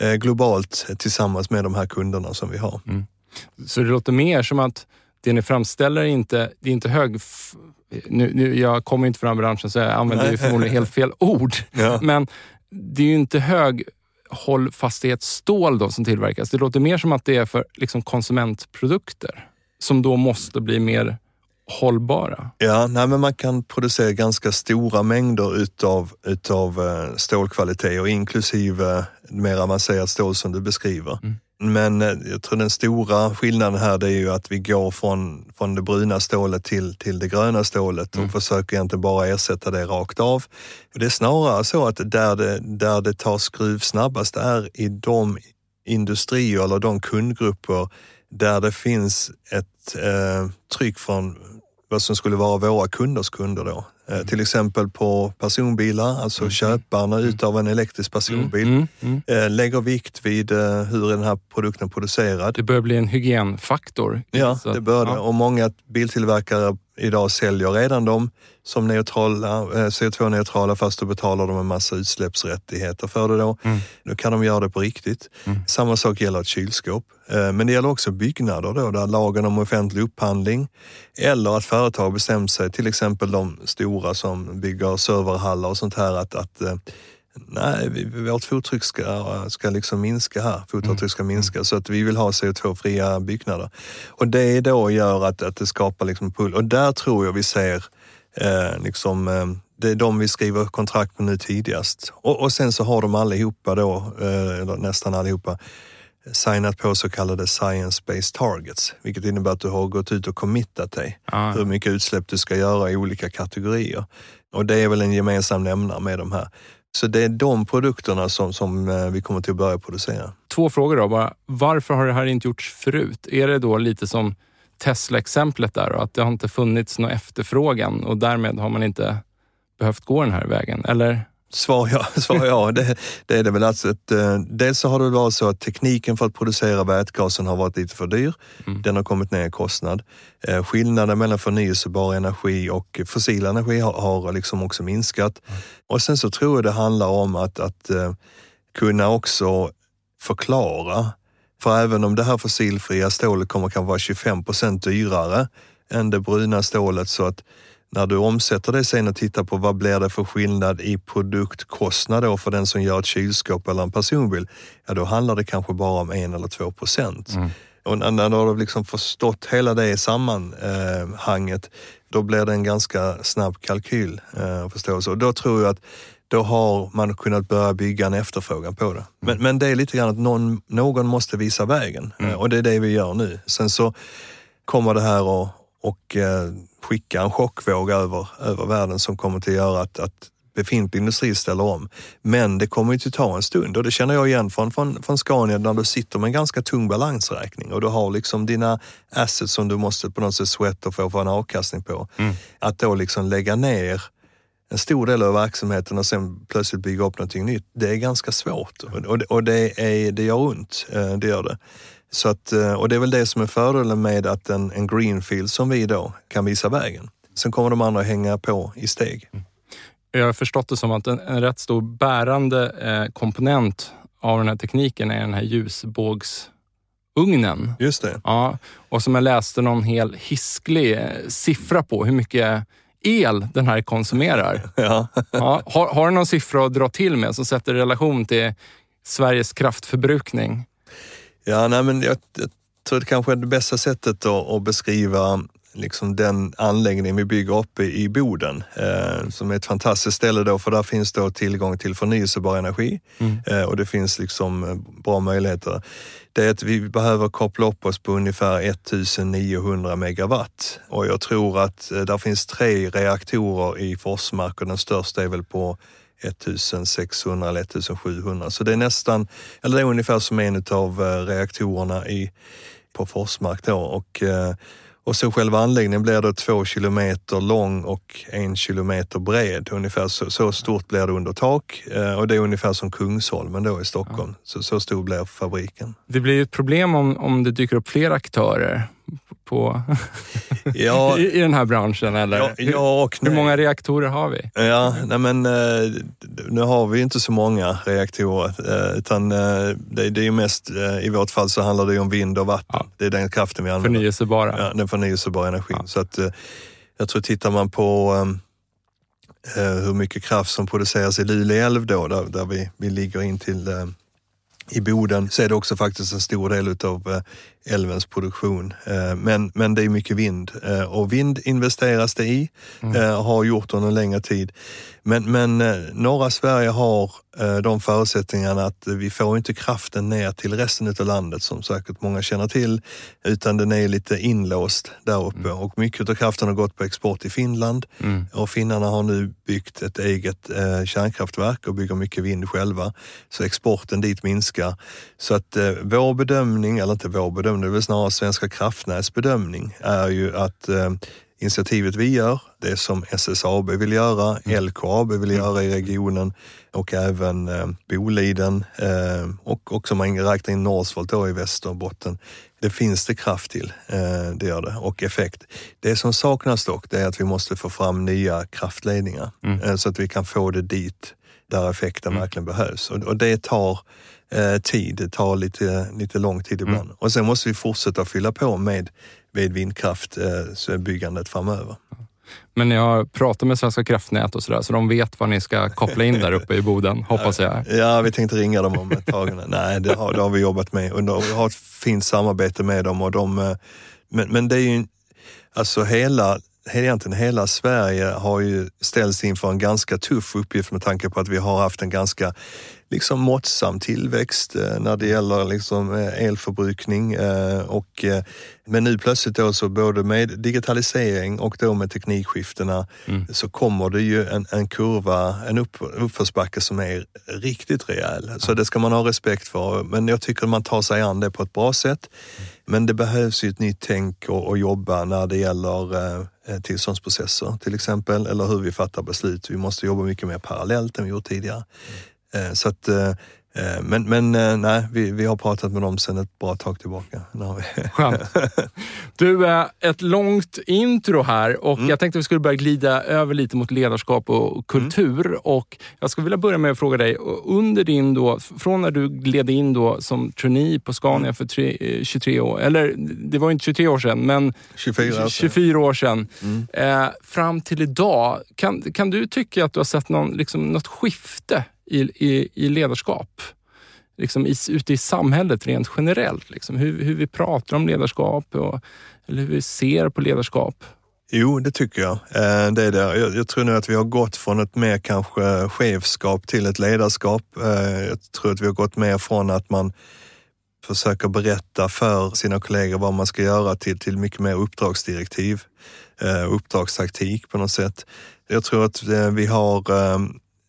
eh, globalt tillsammans med de här kunderna som vi har. Mm. Så det låter mer som att det ni framställer inte, det är inte hög nu, nu, jag kommer inte från branschen så jag använder ju förmodligen helt fel ord. Ja. Men det är ju inte hög hållfastighetsstål då som tillverkas. Det låter mer som att det är för liksom konsumentprodukter som då måste bli mer hållbara. Ja, nej, men man kan producera ganska stora mängder utav, utav uh, stålkvaliteter inklusive mer avancerat stål som du beskriver. Mm. Men eh, jag tror den stora skillnaden här det är ju att vi går från, från det bruna stålet till, till det gröna stålet och mm. försöker egentligen bara ersätta det rakt av. Det är snarare så att där det, där det tar skruv snabbast är i de industrier eller de kundgrupper där det finns ett eh, tryck från vad som skulle vara våra kunders kunder då. Eh, till exempel på personbilar, alltså mm. köparna mm. utav en elektrisk personbil mm. mm. mm. Eh, lägger vikt vid eh, hur den här produkten är producerad. Det börjar bli en hygienfaktor. Ja, det bör det. Och många biltillverkare idag säljer redan dem som neutrala, CO2-neutrala fast då betalar de en massa utsläppsrättigheter för det då. Mm. Nu kan de göra det på riktigt. Mm. Samma sak gäller ett kylskåp. Men det gäller också byggnader då, där lagen om offentlig upphandling eller att företag bestämt sig, till exempel de stora som bygger serverhallar och sånt här, att, att nej, vårt fotryck ska, ska liksom minska här. Fotavtryck ska mm. minska så att vi vill ha CO2-fria byggnader. Och det då gör att, att det skapar liksom pull. Och där tror jag vi ser eh, liksom, eh, det är de vi skriver kontrakt med nu tidigast. Och, och sen så har de allihopa då, eh, eller nästan allihopa, signat på så kallade science-based targets, vilket innebär att du har gått ut och committat dig ah. hur mycket utsläpp du ska göra i olika kategorier. Och det är väl en gemensam nämnare med de här. Så det är de produkterna som, som eh, vi kommer till att börja producera. Två frågor då bara. Varför har det här inte gjorts förut? Är det då lite som Tesla-exemplet där, att det har inte funnits någon efterfrågan och därmed har man inte behövt gå den här vägen? Eller? Svar ja, svar ja. Det, det är det väl. Alltså att, eh, dels så har det varit så att tekniken för att producera vätgasen har varit lite för dyr. Mm. Den har kommit ner i kostnad. Eh, skillnaden mellan förnyelsebar energi och fossil energi har, har liksom också minskat. Mm. Och sen så tror jag det handlar om att, att uh, kunna också förklara. För även om det här fossilfria stålet kommer kanske vara 25 procent dyrare än det bruna stålet så att när du omsätter det sen och tittar på vad blir det för skillnad i produktkostnad då för den som gör ett kylskåp eller en personbil, ja då handlar det kanske bara om en eller två procent. Mm. Och när du har liksom förstått hela det sammanhanget, då blir det en ganska snabb kalkyl eh, förståelse. Och då tror jag att då har man kunnat börja bygga en efterfrågan på det. Men, mm. men det är lite grann att någon, någon måste visa vägen mm. och det är det vi gör nu. Sen så kommer det här och, och eh, skicka en chockvåg över, över världen som kommer att göra att, att befintlig industri ställer om. Men det kommer ju att ta en stund och det känner jag igen från, från, från Scania när du sitter med en ganska tung balansräkning och du har liksom dina assets som du måste på något sätt sweata för att få en avkastning på. Mm. Att då liksom lägga ner en stor del av verksamheten och sen plötsligt bygga upp någonting nytt, det är ganska svårt och, det, och det, är, det gör ont, eh, det gör det. Så att, eh, och det är väl det som är fördelen med att en, en greenfield som vi då kan visa vägen. Sen kommer de andra hänga på i steg. Mm. Jag har förstått det som att en, en rätt stor bärande eh, komponent av den här tekniken är den här ljusbågsugnen. Just det. Ja, och som jag läste någon hel hisklig eh, siffra på hur mycket el den här konsumerar. ja. ja har, har du någon siffra att dra till med som sätter relation till Sveriges kraftförbrukning? Ja, nej, men jag, jag tror det kanske är det bästa sättet att, beskriva liksom den anläggning vi bygger uppe i Boden, eh, som är ett fantastiskt ställe då, för där finns då tillgång till förnyelsebar energi mm. eh, och det finns liksom eh, bra möjligheter. Det är att vi behöver koppla upp oss på ungefär 1900 megawatt och jag tror att eh, där finns tre reaktorer i Forsmark och den största är väl på 1600 eller 1700. Så det är nästan, eller det är ungefär som en av eh, reaktorerna i, på Forsmark då. Och, eh, och så själva anläggningen blir då två kilometer lång och en kilometer bred. Ungefär så, så stort blir det under tak eh, och det är ungefär som Kungsholmen då i Stockholm. Så, så stor blir fabriken. Det blir ett problem om, om det dyker upp fler aktörer på ja, I, i den här branschen? Eller? Ja, ja och Hur många reaktorer har vi? Ja, nej men, eh, nu har vi inte så många reaktorer eh, utan eh, det, det är mest, i vårt fall så handlar det om vind och vatten. Ja. Det är den kraften vi använder. Förnyelsebara? Ja, den förnyelsebara energin. Ja. Så att, jag tror tittar man på hur mycket kraft som produceras i Luleå älv då, där, där vi, vi ligger in till i Boden så är det också faktiskt en stor del utav älvens produktion. Eh, men, men det är mycket vind eh, och vind investeras det i, mm. Eh, har gjort under en längre tid. Men, men norra Sverige har de förutsättningarna att vi får inte kraften ner till resten av landet som säkert många känner till, utan den är lite inlåst där uppe mm. och mycket av kraften har gått på export till Finland mm. och finnarna har nu byggt ett eget kärnkraftverk och bygger mycket vind själva. Så exporten dit minskar. Så att vår bedömning, eller inte vår bedömning, bedömning, det är väl snarare Svenska kraftnäts bedömning, är ju att eh, initiativet vi gör, det som SSAB vill göra, mm. LKAB vill göra i regionen och även eh, Boliden eh, och också man räknar in Northvolt då i Västerbotten. Det finns det kraft till, eh, det gör det, och effekt. Det som saknas dock, det är att vi måste få fram nya kraftledningar mm. eh, så att vi kan få det dit där effekten mm. verkligen behövs. Och, och det tar eh, tid. Det tar lite, lite lång tid ibland. Mm. Och sen måste vi fortsätta fylla på med, med vindkraftbyggandet eh, framöver. Men ni har pratat med Svenska kraftnät och sådär, så de vet vad ni ska koppla in där uppe i Boden, hoppas jag. Ja, vi tänkte ringa dem om ett tag. Nej, det har, det har vi jobbat med och vi har ett fint samarbete med dem. Och de, eh, men, men det är ju, alltså hela egentligen hela Sverige har ju ställts inför en ganska tuff uppgift med tanke på att vi har haft en ganska liksom måttsam tillväxt eh, när det gäller liksom eh, elförbrukning. Eh, och, men nu plötsligt då så både med digitalisering och då med teknikskiftena mm. så kommer det ju en, en kurva, en upp, uppförsbacke som är riktigt rejäl. Så det ska man ha respekt för. Men jag tycker man tar sig an det på ett bra sätt. Men det behövs ju ett nytt tänk och, och jobba när det gäller eh, tillståndsprocesser till exempel, eller hur vi fattar beslut. Vi måste jobba mycket mer parallellt än vi gjort tidigare. Eh, så att, eh, eh, men, men nej, vi, vi har pratat med dem sedan ett bra tag tillbaka. Skönt. Du, ett långt intro här och mm. jag tänkte att vi skulle börja glida över lite mot ledarskap och kultur. Mm. Och jag skulle vilja börja med att fråga dig, under din då, från när du gled in då som trainee på Scania mm. för tre, 23 år, eller det var inte 23 år sedan, men 24 år 24 år sedan mm. eh, fram till idag. Kan, kan du tycka att du har sett någon, liksom, något skifte i, i, i ledarskap. Liksom i, ute i samhället rent generellt. Liksom. Hur, hur vi pratar om ledarskap och, eller hur vi ser på ledarskap. Jo, det tycker jag. Eh, det är det. Jag, tror nu att vi har gått från ett mer kanske chefskap till ett ledarskap. Eh, jag tror att vi har gått mer från att man försöker berätta för sina kollegor vad man ska göra till, till mycket mer uppdragsdirektiv, eh, uppdragstaktik på något sätt. Jag tror att vi har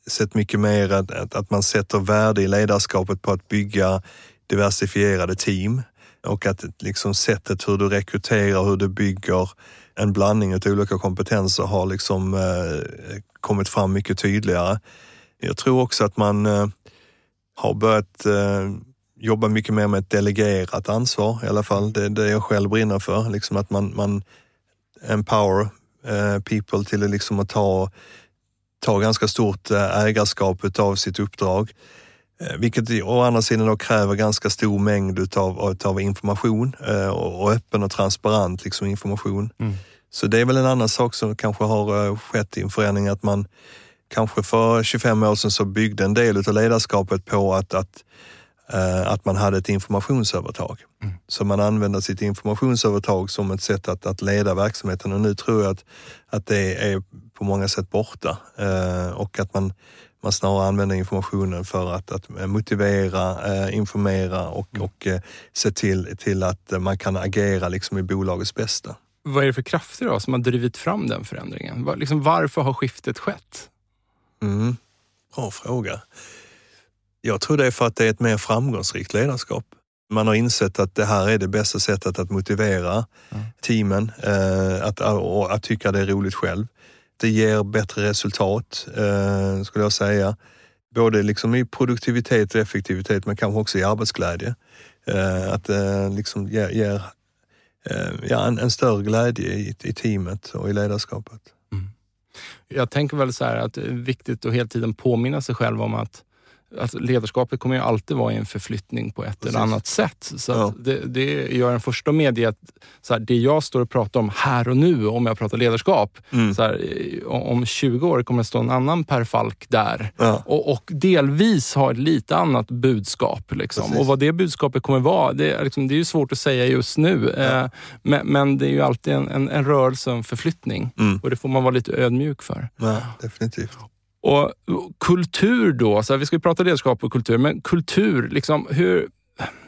sett mycket mer att, att man sätter värde i ledarskapet på att bygga diversifierade team och att liksom sättet hur du rekryterar, hur du bygger en blandning av olika kompetenser har liksom eh, kommit fram mycket tydligare. Jag tror också att man eh, har börjat eh, jobba mycket mer med ett delegerat ansvar i alla fall. Det är det jag själv brinner för, liksom att man, man empower eh, people till liksom att ta tar ganska stort eh, ägarskap utav sitt uppdrag. Eh, vilket å andra sidan då kräver ganska stor mängd utav, utav information eh, och öppen och transparent liksom information. Mm. Så det är väl en annan sak som kanske har skett i en förändring att man kanske för 25 år sedan så byggde en del utav ledarskapet på att, att att man hade ett informationsövertag. Mm. Så man använder sitt informationsövertag som ett sätt att, att leda verksamheten och nu tror jag att, att det är på många sätt borta eh, och att man, man snarare använder informationen för att, att motivera, eh, informera och, mm. och eh, se till, till att man kan agera liksom i bolagets bästa. Vad är det för krafter då som har drivit fram den förändringen? Var, liksom, varför har skiftet skett? Mm. Bra fråga. Jag tror det är för att det är ett mer framgångsrikt ledarskap. Man har insett att det här är det bästa sättet att motivera mm. teamen, eh, att, och att tycka det är roligt själv. Det ger bättre resultat, eh, skulle jag säga. Både liksom i produktivitet och effektivitet, men kanske också i arbetsglädje. Eh, att det liksom ger, ger eh, ja, en, en, större glädje i, i teamet och i ledarskapet. Mm. Jag tänker väl så här att det är viktigt att hela tiden påminna sig själv om att Alltså ledarskapet kommer ju alltid vara i en förflyttning på ett Precis. eller annat sätt. Så ja. det, det jag är den första med att så här, det jag står och pratar om här och nu, om jag pratar ledarskap, mm. så här, om 20 år kommer det stå en annan Per Falk där ja. och, och, delvis ha ett lite annat budskap. Liksom. Och vad det budskapet kommer vara, det är, liksom, det är ju svårt att säga just nu. Ja. Eh, men, men, det är ju alltid en, en, en rörelse, en förflyttning mm. och det får man vara lite ödmjuk för. Ja, definitivt. Och kultur då, så här, vi ska prata ledarskap och kultur, men kultur, liksom, hur,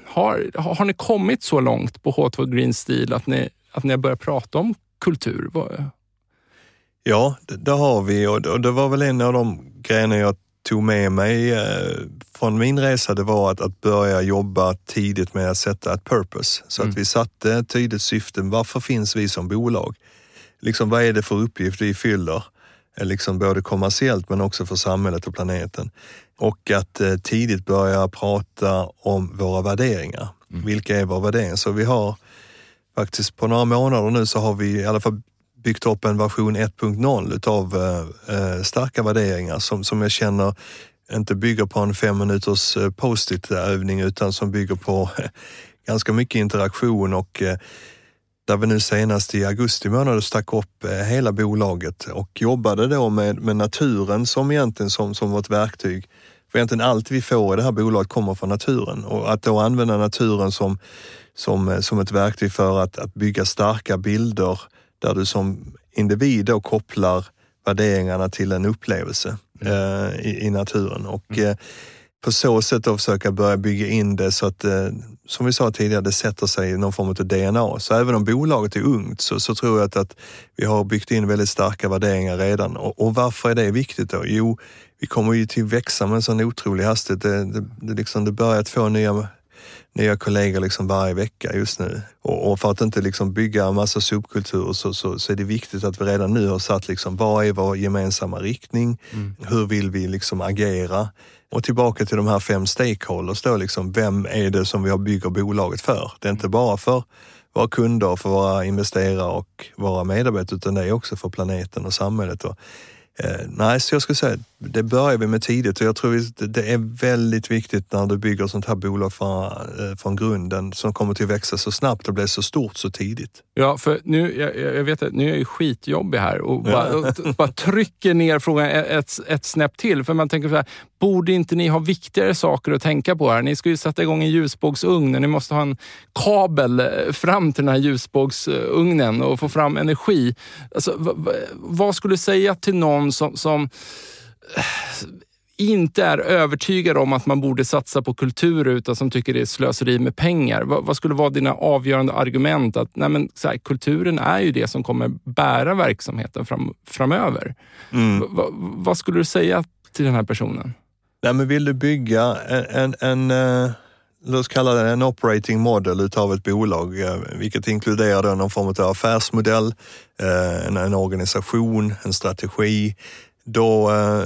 har, har ni kommit så långt på H2 Green Steel att ni, att ni har börjat prata om kultur? Ja, det, det har vi och det var väl en av de grejerna jag tog med mig eh, från min resa, det var att, att börja jobba tidigt med att sätta ett purpose. Så mm. att vi satte tydligt syfte. Varför finns vi som bolag? Liksom, vad är det för uppgift vi fyller? Liksom både kommersiellt men också för samhället och planeten. Och att eh, tidigt börja prata om våra värderingar. Mm. Vilka är våra värderingar? Så vi har faktiskt på några månader nu så har vi i alla fall byggt upp en version 1.0 utav eh, eh, starka värderingar som, som jag känner inte bygger på en fem minuters eh, post-it övning utan som bygger på ganska mycket interaktion och eh, där vi nu senast i augusti månad stack upp eh, hela bolaget och jobbade då med, med naturen som egentligen som, som vårt verktyg. För egentligen allt vi får i det här bolaget kommer från naturen och att då använda naturen som, som, eh, som ett verktyg för att, att bygga starka bilder där du som individ då kopplar värderingarna till en upplevelse mm. eh, i, i, naturen. Och, mm. eh, på så sätt då försöka börja bygga in det så att, eh, som vi sa tidigare, det sätter sig i någon form av DNA. Så även om bolaget är ungt så, så tror jag att, att vi har byggt in väldigt starka värderingar redan. Och, och varför är det viktigt då? Jo, vi kommer ju till växa med en sån otrolig hastighet. Det, det, det, liksom, det börjar två nya nya kollegor liksom varje vecka just nu. Och, och för att inte liksom bygga en massa subkulturer så, så, så, är det viktigt att vi redan nu har satt liksom, vad är vår gemensamma riktning? Mm. Hur vill vi liksom agera? Och tillbaka till de här fem stakeholders då, liksom, vem är det som vi bygger bolaget för? Det är inte bara för våra kunder, för våra investerare och våra medarbetare, utan det är också för planeten och samhället. Och Eh, nej, så jag skulle säga det börjar vi med tidigt och jag tror det är väldigt viktigt när du bygger sånt här bolag från, eh, från grunden som kommer till att växa så snabbt och bli så stort så tidigt. Ja, för nu, jag, jag vet att nu är jag ju skitjobbig här och bara, och, bara trycker ner frågan ett, ett snäpp till. För man tänker så här, borde inte ni ha viktigare saker att tänka på här? Ni ska ju sätta igång en ljusbågsugn ni måste ha en kabel eh, fram till den här ljusbågsugnen och få fram energi. Alltså, vad skulle du säga till någon som, som inte är övertygad om att man borde satsa på kultur utan som tycker det är slöseri med pengar. Vad, vad skulle vara dina avgörande argument? Att nej men, här, kulturen är ju det som kommer bära verksamheten fram, framöver. Mm. Va, vad skulle du säga till den här personen? Nej, men vill du bygga en, en, en uh, låt oss kalla det en operating model utav ett bolag, uh, vilket inkluderar någon form av affärsmodell, uh, en, en, organisation, en strategi, då eh,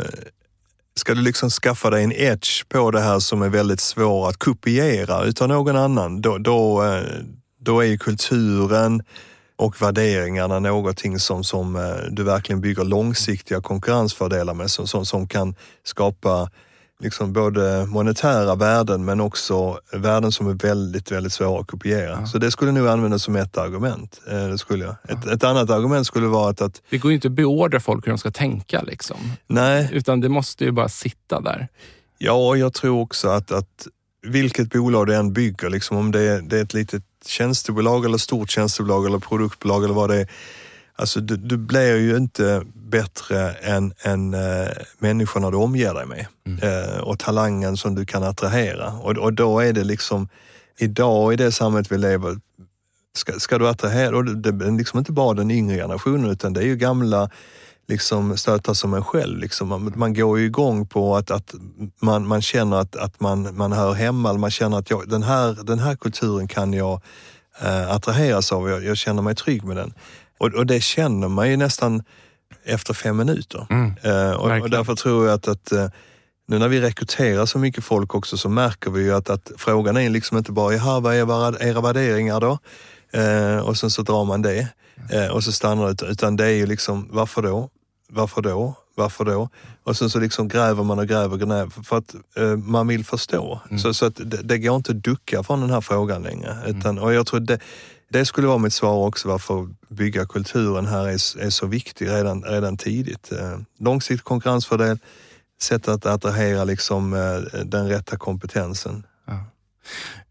ska du liksom skaffa dig en edge på det här som är väldigt svår att kopiera utav någon annan, då, då, eh, då är ju kulturen och värderingarna någonting som, som eh, du verkligen bygger långsiktiga konkurrensfördelar med, som, som, som kan skapa liksom både monetära värden men också värden som är väldigt, väldigt svåra att kopiera. Ja. Så det skulle nog användas som ett argument. Eh, det skulle jag. Ett, ja. ett annat argument skulle vara att, att... Det går ju inte att beordra folk hur de ska tänka. Liksom. Nej. Utan det måste ju bara sitta där. Ja, jag tror också att, att vilket bolag det än bygger, liksom, om det är, det är ett litet tjänstebolag eller stort tjänstebolag eller produktbolag eller vad det är. Alltså du, du blir ju inte bättre än, än äh, människorna du omger dig med mm. äh, och talangen som du kan attrahera. Och, och då är det liksom, idag i det samhället vi lever, ska, ska du attrahera, och det, det är liksom inte bara den yngre generationen utan det är ju gamla liksom stöta som en själv. Liksom. Man, man går ju igång på att, att man, man känner att, att man, man hör hemma, man känner att jag, den, här, den här kulturen kan jag eh, attraheras av, jag, jag känner mig trygg med den. Och, och det känner man ju nästan efter fem minuter. Mm, eh, och, och, därför tror jag att, att eh, nu när vi rekryterar så mycket folk också så märker vi ju att, att frågan är liksom inte bara, jaha vad är era värderingar då? Eh, och sen så drar man det och så stannar det, utan det är ju liksom, varför då? Varför då? Varför då? Och sen så liksom gräver man och gräver, gräver för att man vill förstå. Mm. Så, så att det, det, går inte att ducka från den här frågan längre. Mm. Utan, och jag tror det, det skulle vara mitt svar också varför bygga kulturen här är, är så viktig redan, redan tidigt. Eh, långsiktig konkurrensfördel, sätt att attrahera liksom, eh, den rätta kompetensen. Ja.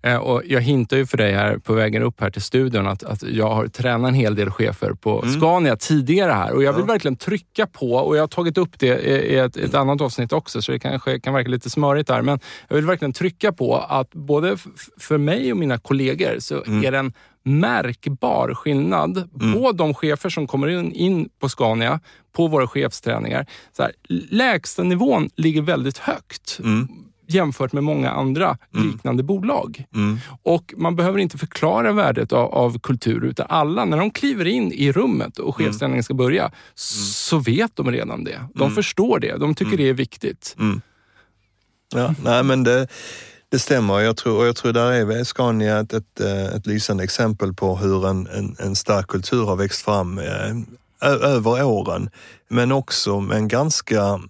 Eh, och jag hintar ju för dig här på vägen upp här till studion att, att jag har tränat en hel del chefer på mm. Scania tidigare här och jag vill ja. verkligen trycka på, och jag har tagit upp det i ett, ett annat avsnitt också, så det kanske kan verka lite smörigt där, men jag vill verkligen trycka på att både för mig och mina kollegor så mm. är det en märkbar skillnad mm. på de chefer som kommer in, in på Scania, på våra chefsträningar. Så här, lägsta nivån ligger väldigt högt. Mm jämfört med många andra mm. liknande bolag. Mm. Och Man behöver inte förklara värdet av, av, kultur, utan alla, när de kliver in i rummet och mm. chefsställningen ska börja, mm. så vet de redan det. De mm. förstår det. De tycker det är viktigt. Ja, nej men det, det stämmer. Jag tror, och jag tror där är Scania ett, ett, eh, ett lysande exempel på hur en, en, en stark kultur har växt fram eh, över åren. Men också med en ganska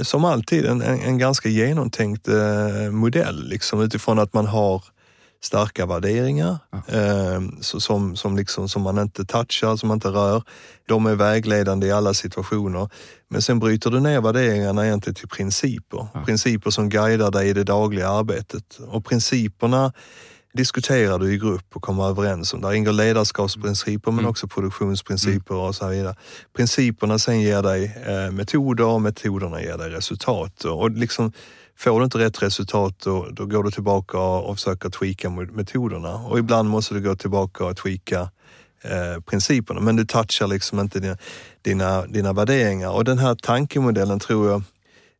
som alltid en, en, en ganska genomtänkt eh, modell liksom, utifrån att man har starka värderingar ja. eh, som, som, liksom, som man inte touchar, som man inte rör. De är vägledande i alla situationer. Men sen bryter du ner värderingarna egentligen till principer. Ja. Principer som guidar dig i det dagliga arbetet. Och principerna diskuterar du i grupp och kommer överens om. Där ingår ledarskapsprinciper men mm. också produktionsprinciper och så vidare. Principerna sen ger dig eh, metoder och metoderna ger dig resultat. Och liksom, får du inte rätt resultat då, då går du tillbaka och, försöker tweaka metoderna. Och ibland måste du gå tillbaka och tweaka eh, principerna. Men du touchar liksom inte dina, dina, dina värderingar. Och den här tankemodellen tror jag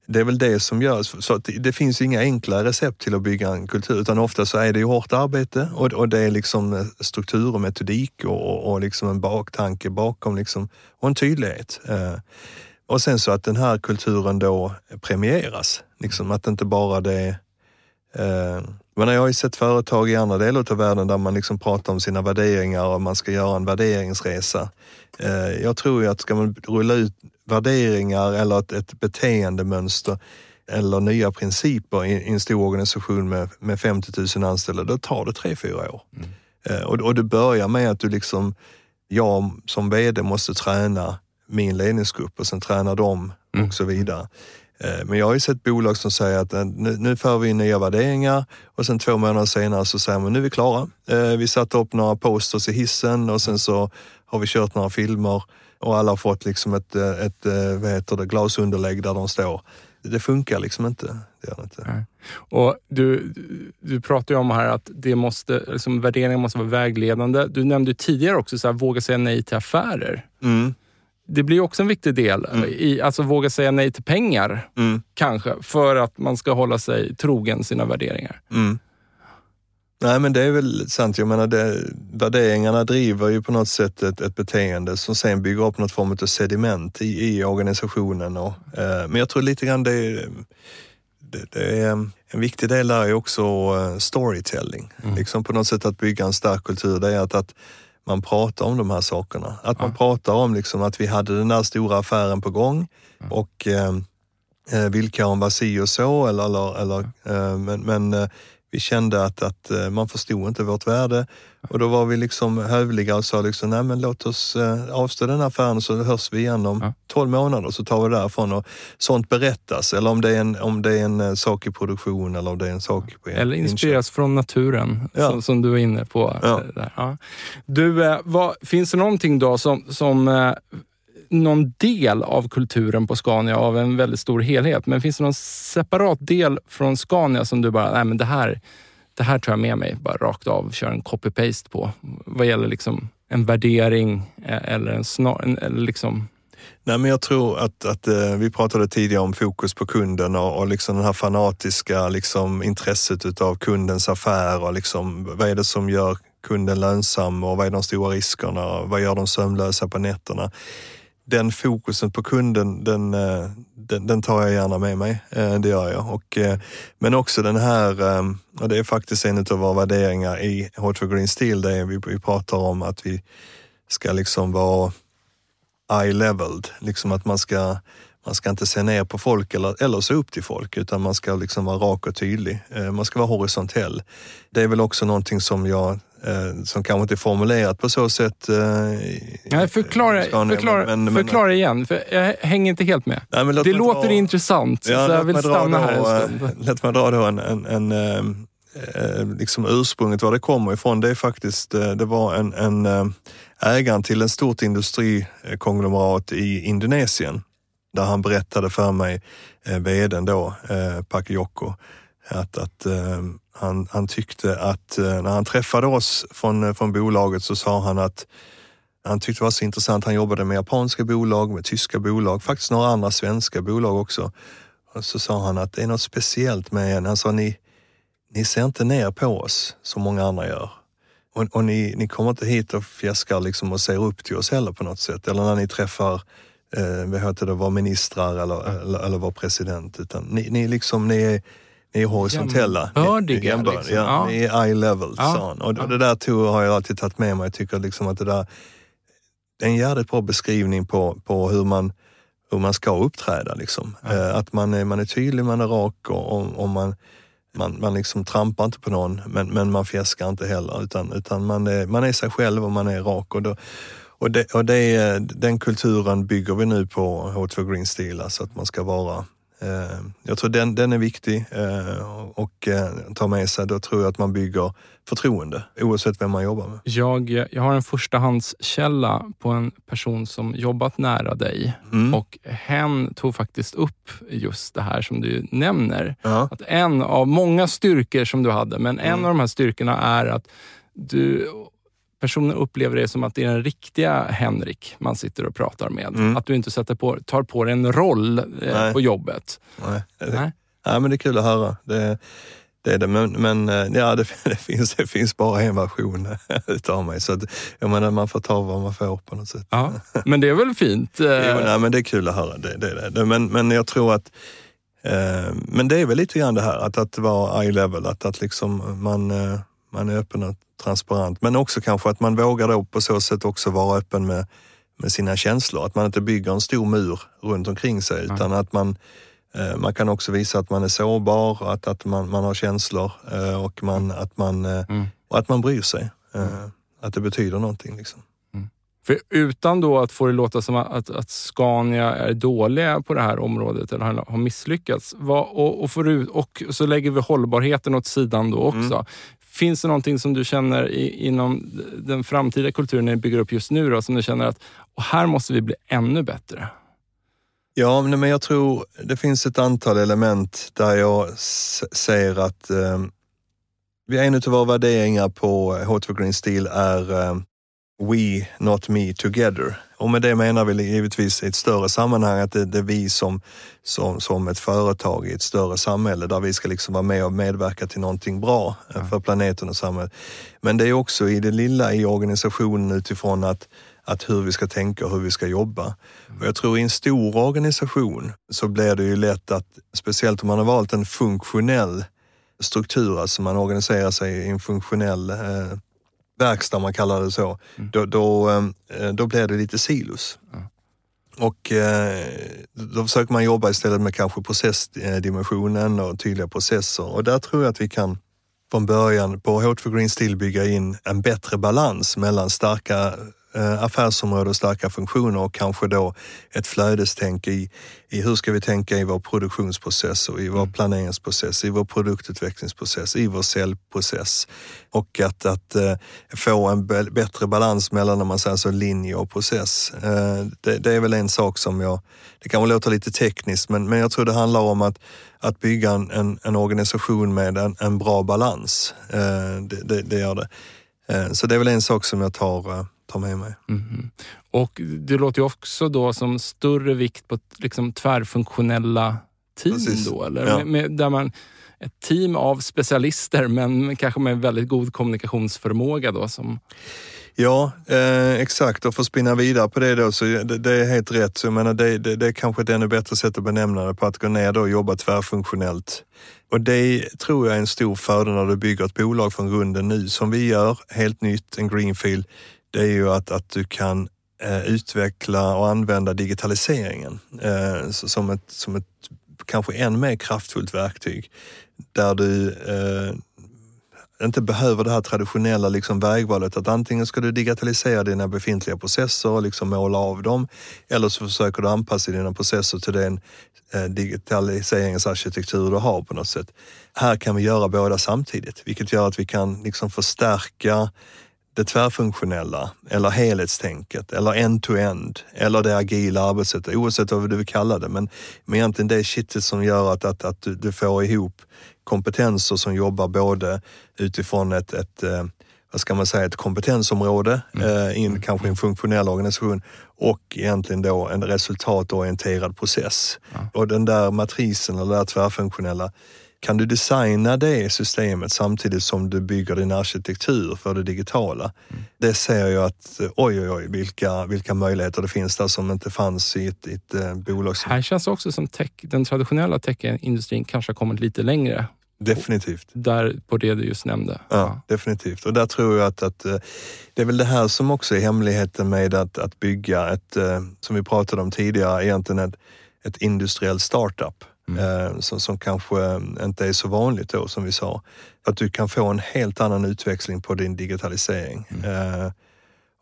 det är väl det som görs. Så det finns inga enkla recept till att bygga en kultur utan ofta så är det ju hårt arbete och, och det är liksom eh, struktur och metodik och, och liksom en baktanke bakom liksom, och en tydlighet. Eh, och sen så att den här kulturen då premieras. Liksom att inte bara det eh, men jag har ju sett företag i andra delar av världen där man liksom pratar om sina värderingar och man ska göra en värderingsresa. Eh, jag tror ju att ska man rulla ut värderingar eller ett, ett beteendemönster eller nya principer i, i en stor organisation med, med 50 000 anställda, då tar det tre, fyra år. Mm. Eh, och, och det börjar med att du liksom, jag som VD måste träna min ledningsgrupp och sen träna dem mm. och så vidare. Eh, men jag har ju sett bolag som säger att eh, nu, nu för vi in nya värderingar och sen två månader senare så säger man nu är vi klara. Eh, vi satte upp några posters i hissen och sen så har vi kört några filmer och alla har fått liksom ett, ett vad heter det, glasunderlägg där de står. Det funkar liksom inte. Det gör det inte. Och du, du pratar ju om här att det måste, liksom, värderingar måste vara vägledande. Du nämnde tidigare också så här, våga säga nej till affärer. Mm det blir också en viktig del. Mm. i Alltså våga säga nej till pengar, mm. kanske, för att man ska hålla sig trogen sina värderingar. Mm. Nej men det är väl sant. Jag menar, det, värderingarna driver ju på något sätt ett, ett beteende som sen bygger upp något form av sediment i, i organisationen. Och, eh, men jag tror lite grann det, det, det är en viktig del där är också uh, storytelling. Mm. Liksom på något sätt att bygga en stark kultur, det är att, att man pratar om de här sakerna. Att man pratar om liksom att vi hade den där stora affären på gång och eh, eh villkoren var si och så eller, eller, eller eh, men, men eh, vi kände att, att eh, man förstod inte vårt värde och då var vi liksom hövliga och sa liksom, nej men låt oss eh, avstå den här affären så hörs vi igen om ja. 12 månader så tar vi därifrån och sånt berättas. Eller om det är en, om det är en eh, sak i produktion eller om det är en sak på Eller inspireras inköp. från naturen ja. som, som, du var inne på. Ja. Där. Du, vad, finns det någonting då som, som någon del av kulturen på Scania av en väldigt stor helhet. Men finns det någon separat del från Scania som du bara, nej men det här, det här tar jag med mig bara rakt av, kör en copy-paste på. Vad gäller liksom en värdering eh, eller en snar, en, eller liksom Nej, men jag tror att, att eh, vi pratade tidigare om fokus på kunden och, och liksom det här fanatiska liksom, intresset utav kundens affär och liksom, vad är det som gör kunden lönsam och vad är de stora riskerna? Vad gör de sömnlösa på nätterna? Den fokusen på kunden, den, eh, den, den, tar jag gärna med mig. Eh, det gör jag. Och, eh, men också den här, ehm, och det är faktiskt en av våra värderingar i H2 Green Steel, det är vi, vi pratar om att vi ska liksom vara eye-leveled, liksom att man ska man ska inte se ner på folk eller, eller se upp till folk utan man ska liksom vara rak och tydlig. Man ska vara horisontell. Det är väl också någonting som jag som kanske inte är formulerat på så sätt. Eh, Nej, förklara, Scania, förklara, men, men, förklara igen, för jag hänger inte helt med. Nej, det låter dra, intressant, ja, så jag vill stanna då, här en stund. Eh, låt mig dra då en, en, en eh, eh, liksom ursprunget, var det kommer ifrån. Det är faktiskt, eh, det var en, en ägaren till en stort industrikonglomerat i Indonesien där han berättade för mig, eh, vdn då, eh, Pakiyoko, att, att eh, han, han tyckte att eh, när han träffade oss från, eh, från bolaget så sa han att han tyckte det var så intressant. Han jobbade med japanska bolag, med tyska bolag, faktiskt några andra svenska bolag också. Och så sa han att det är något speciellt med en. Han sa ni, ni ser inte ner på oss som många andra gör. Och, och ni, ni kommer inte hit och fjäskar liksom och ser upp till oss heller på något sätt. Eller när ni träffar eh, vad heter det, var ministrar eller, eller, eller var president. Utan ni, ni, liksom, ni är är horisontella. Jämbördiga. Ni, liksom. ja, ja. Ni är eye level. Ja. Och ja. det där tog, har jag alltid tagit med mig. Jag tycker liksom att det där det är en jävligt bra beskrivning på, på hur, man, hur man ska uppträda. Liksom. Eh, att man är, man är tydlig, man är rak och, och, och man, man, man liksom trampar inte på någon men, men man fjäskar inte heller utan, utan man, är, man är sig själv och man är rak. Och, då, och, det, och det, den kulturen bygger vi nu på H2 Green Steel, alltså att man ska vara jag tror den, den är viktig eh, och eh, ta med sig. Då tror jag att man bygger förtroende oavsett vem man jobbar med. Jag, jag har en förstahandskälla på en person som jobbat nära dig mm. och hen tog faktiskt upp just det här som du nämner. Ja. Att en av många styrkor som du hade, men en mm. av de här styrkorna är att du personen upplever det som att det är den riktiga Henrik man sitter och pratar med. Mm. Att du inte sätter på, tar på dig en roll eh, på jobbet. Nej. Nej. Nej, men det är kul att höra. Det, det är det, men, men eh, ja, det, det, finns, det finns bara en version utav mig. Så att, jag menar, man får ta vad man får på något sätt. Ja, men det är väl fint? jo, nej, men det är kul att höra. Det, det, det. Men, men jag tror att eh, men det är väl lite grann det här att, att vara eye level, att, att liksom man, eh, man är öppen och transparent. Men också kanske att man vågar då på så sätt också vara öppen med, med sina känslor. Att man inte bygger en stor mur runt omkring sig utan mm. att man, eh, man kan också visa att man är sårbar, att, att man, man har känslor eh, och man, att, man, eh, mm. och att man bryr sig. Mm. Att det betyder någonting. Liksom. Mm. För utan då att få det låta som att, att Scania är dåliga på det här området eller har misslyckats. Vad, och, och, förut, och så lägger vi hållbarheten åt sidan då också. Mm. Finns det någonting som du känner i, inom den framtida kulturen ni bygger upp just nu då, som du känner att och här måste vi bli ännu bättre? Ja, men jag tror det finns ett antal element där jag säger att eh, en av våra värderingar på H2 Green Steel är eh, We, not me, together. Och med det menar vi givetvis i ett större sammanhang att det, det är vi som, som, som ett företag i ett större samhälle där vi ska liksom vara med och medverka till någonting bra ja. för planeten och samhället. Men det är också i det lilla i organisationen utifrån att, att hur vi ska tänka och hur vi ska jobba. Mm. Och jag tror i en stor organisation så blir det ju lätt att, speciellt om man har valt en funktionell struktur, alltså man organiserar sig i en funktionell eh, verkstad, man kallar det så, mm. då, då, eh, då blir det lite silos. Mm. Och eh, då försöker man jobba istället med kanske processdimensionen och tydliga processer och där tror jag att vi kan från början på H2 Green Steel bygga in en bättre balans mellan starka affärsområde och starka funktioner och kanske då ett flödestänk i, i hur ska vi tänka i vår produktionsprocess och i vår mm. planeringsprocess, i vår produktutvecklingsprocess, i vår säljprocess. Och att, att uh, få en bättre balans mellan om man säger så, linje och process. Uh, det, det, är väl en sak som jag, det kan väl låta lite tekniskt, men, men jag tror det handlar om att, att bygga en, en, en organisation med en, en bra balans. Det, det, det gör det. Så det är väl en sak som jag tar ta med mig. Mm. Och det låter ju också då som större vikt på liksom tvärfunktionella team Precis. då, eller? Ja. Med, med, där man, ett team av specialister men kanske med väldigt god kommunikationsförmåga då som Ja, eh, exakt. Och för att spinna vidare på det då, så det, det är helt rätt. Så jag menar, det, det, det är kanske ett ännu bättre sätt att benämna det på, att gå ner då och jobba tvärfunktionellt. Och det tror jag är en stor fördel när du bygger ett bolag från grunden nu, som vi gör, helt nytt, en greenfield det är ju att, att du kan eh, utveckla och använda digitaliseringen eh, som, ett, som ett kanske än mer kraftfullt verktyg där du eh, inte behöver det här traditionella liksom vägvalet att antingen ska du digitalisera dina befintliga processer och liksom måla av dem eller så försöker du anpassa dina processer till den eh, digitaliseringsarkitektur du har på något sätt. Här kan vi göra båda samtidigt, vilket gör att vi kan liksom förstärka det tvärfunktionella eller helhetstänket eller end-to-end eller det agila arbetssättet, oavsett vad du vill kalla det. Men, men egentligen det kittet som gör att, att, att du, du får ihop kompetenser som jobbar både utifrån ett, ett eh, vad ska man säga, ett kompetensområde mm. eh, in kanske en funktionell organisation och egentligen då en resultatorienterad process. Ja. Och den där matrisen eller det där tvärfunktionella kan du designa det systemet samtidigt som du bygger din arkitektur för det digitala? Mm. Det ser jag att oj, oj, oj, vilka, vilka möjligheter det finns där som inte fanns i ett, ett, ett eh, bolag. Här känns också som tech, den traditionella techindustrin kanske har kommit lite längre. Definitivt. Där på det du just nämnde. Ja, ja, definitivt. Och där tror jag att, att eh, det är väl det här som också är hemligheten med att, att bygga ett, eh, som vi pratade om tidigare, egentligen ett, ett industriellt startup. Mm. Eh, som, som kanske inte är så vanligt då, som vi sa. Att du kan få en helt annan utväxling på din digitalisering. Mm. Eh,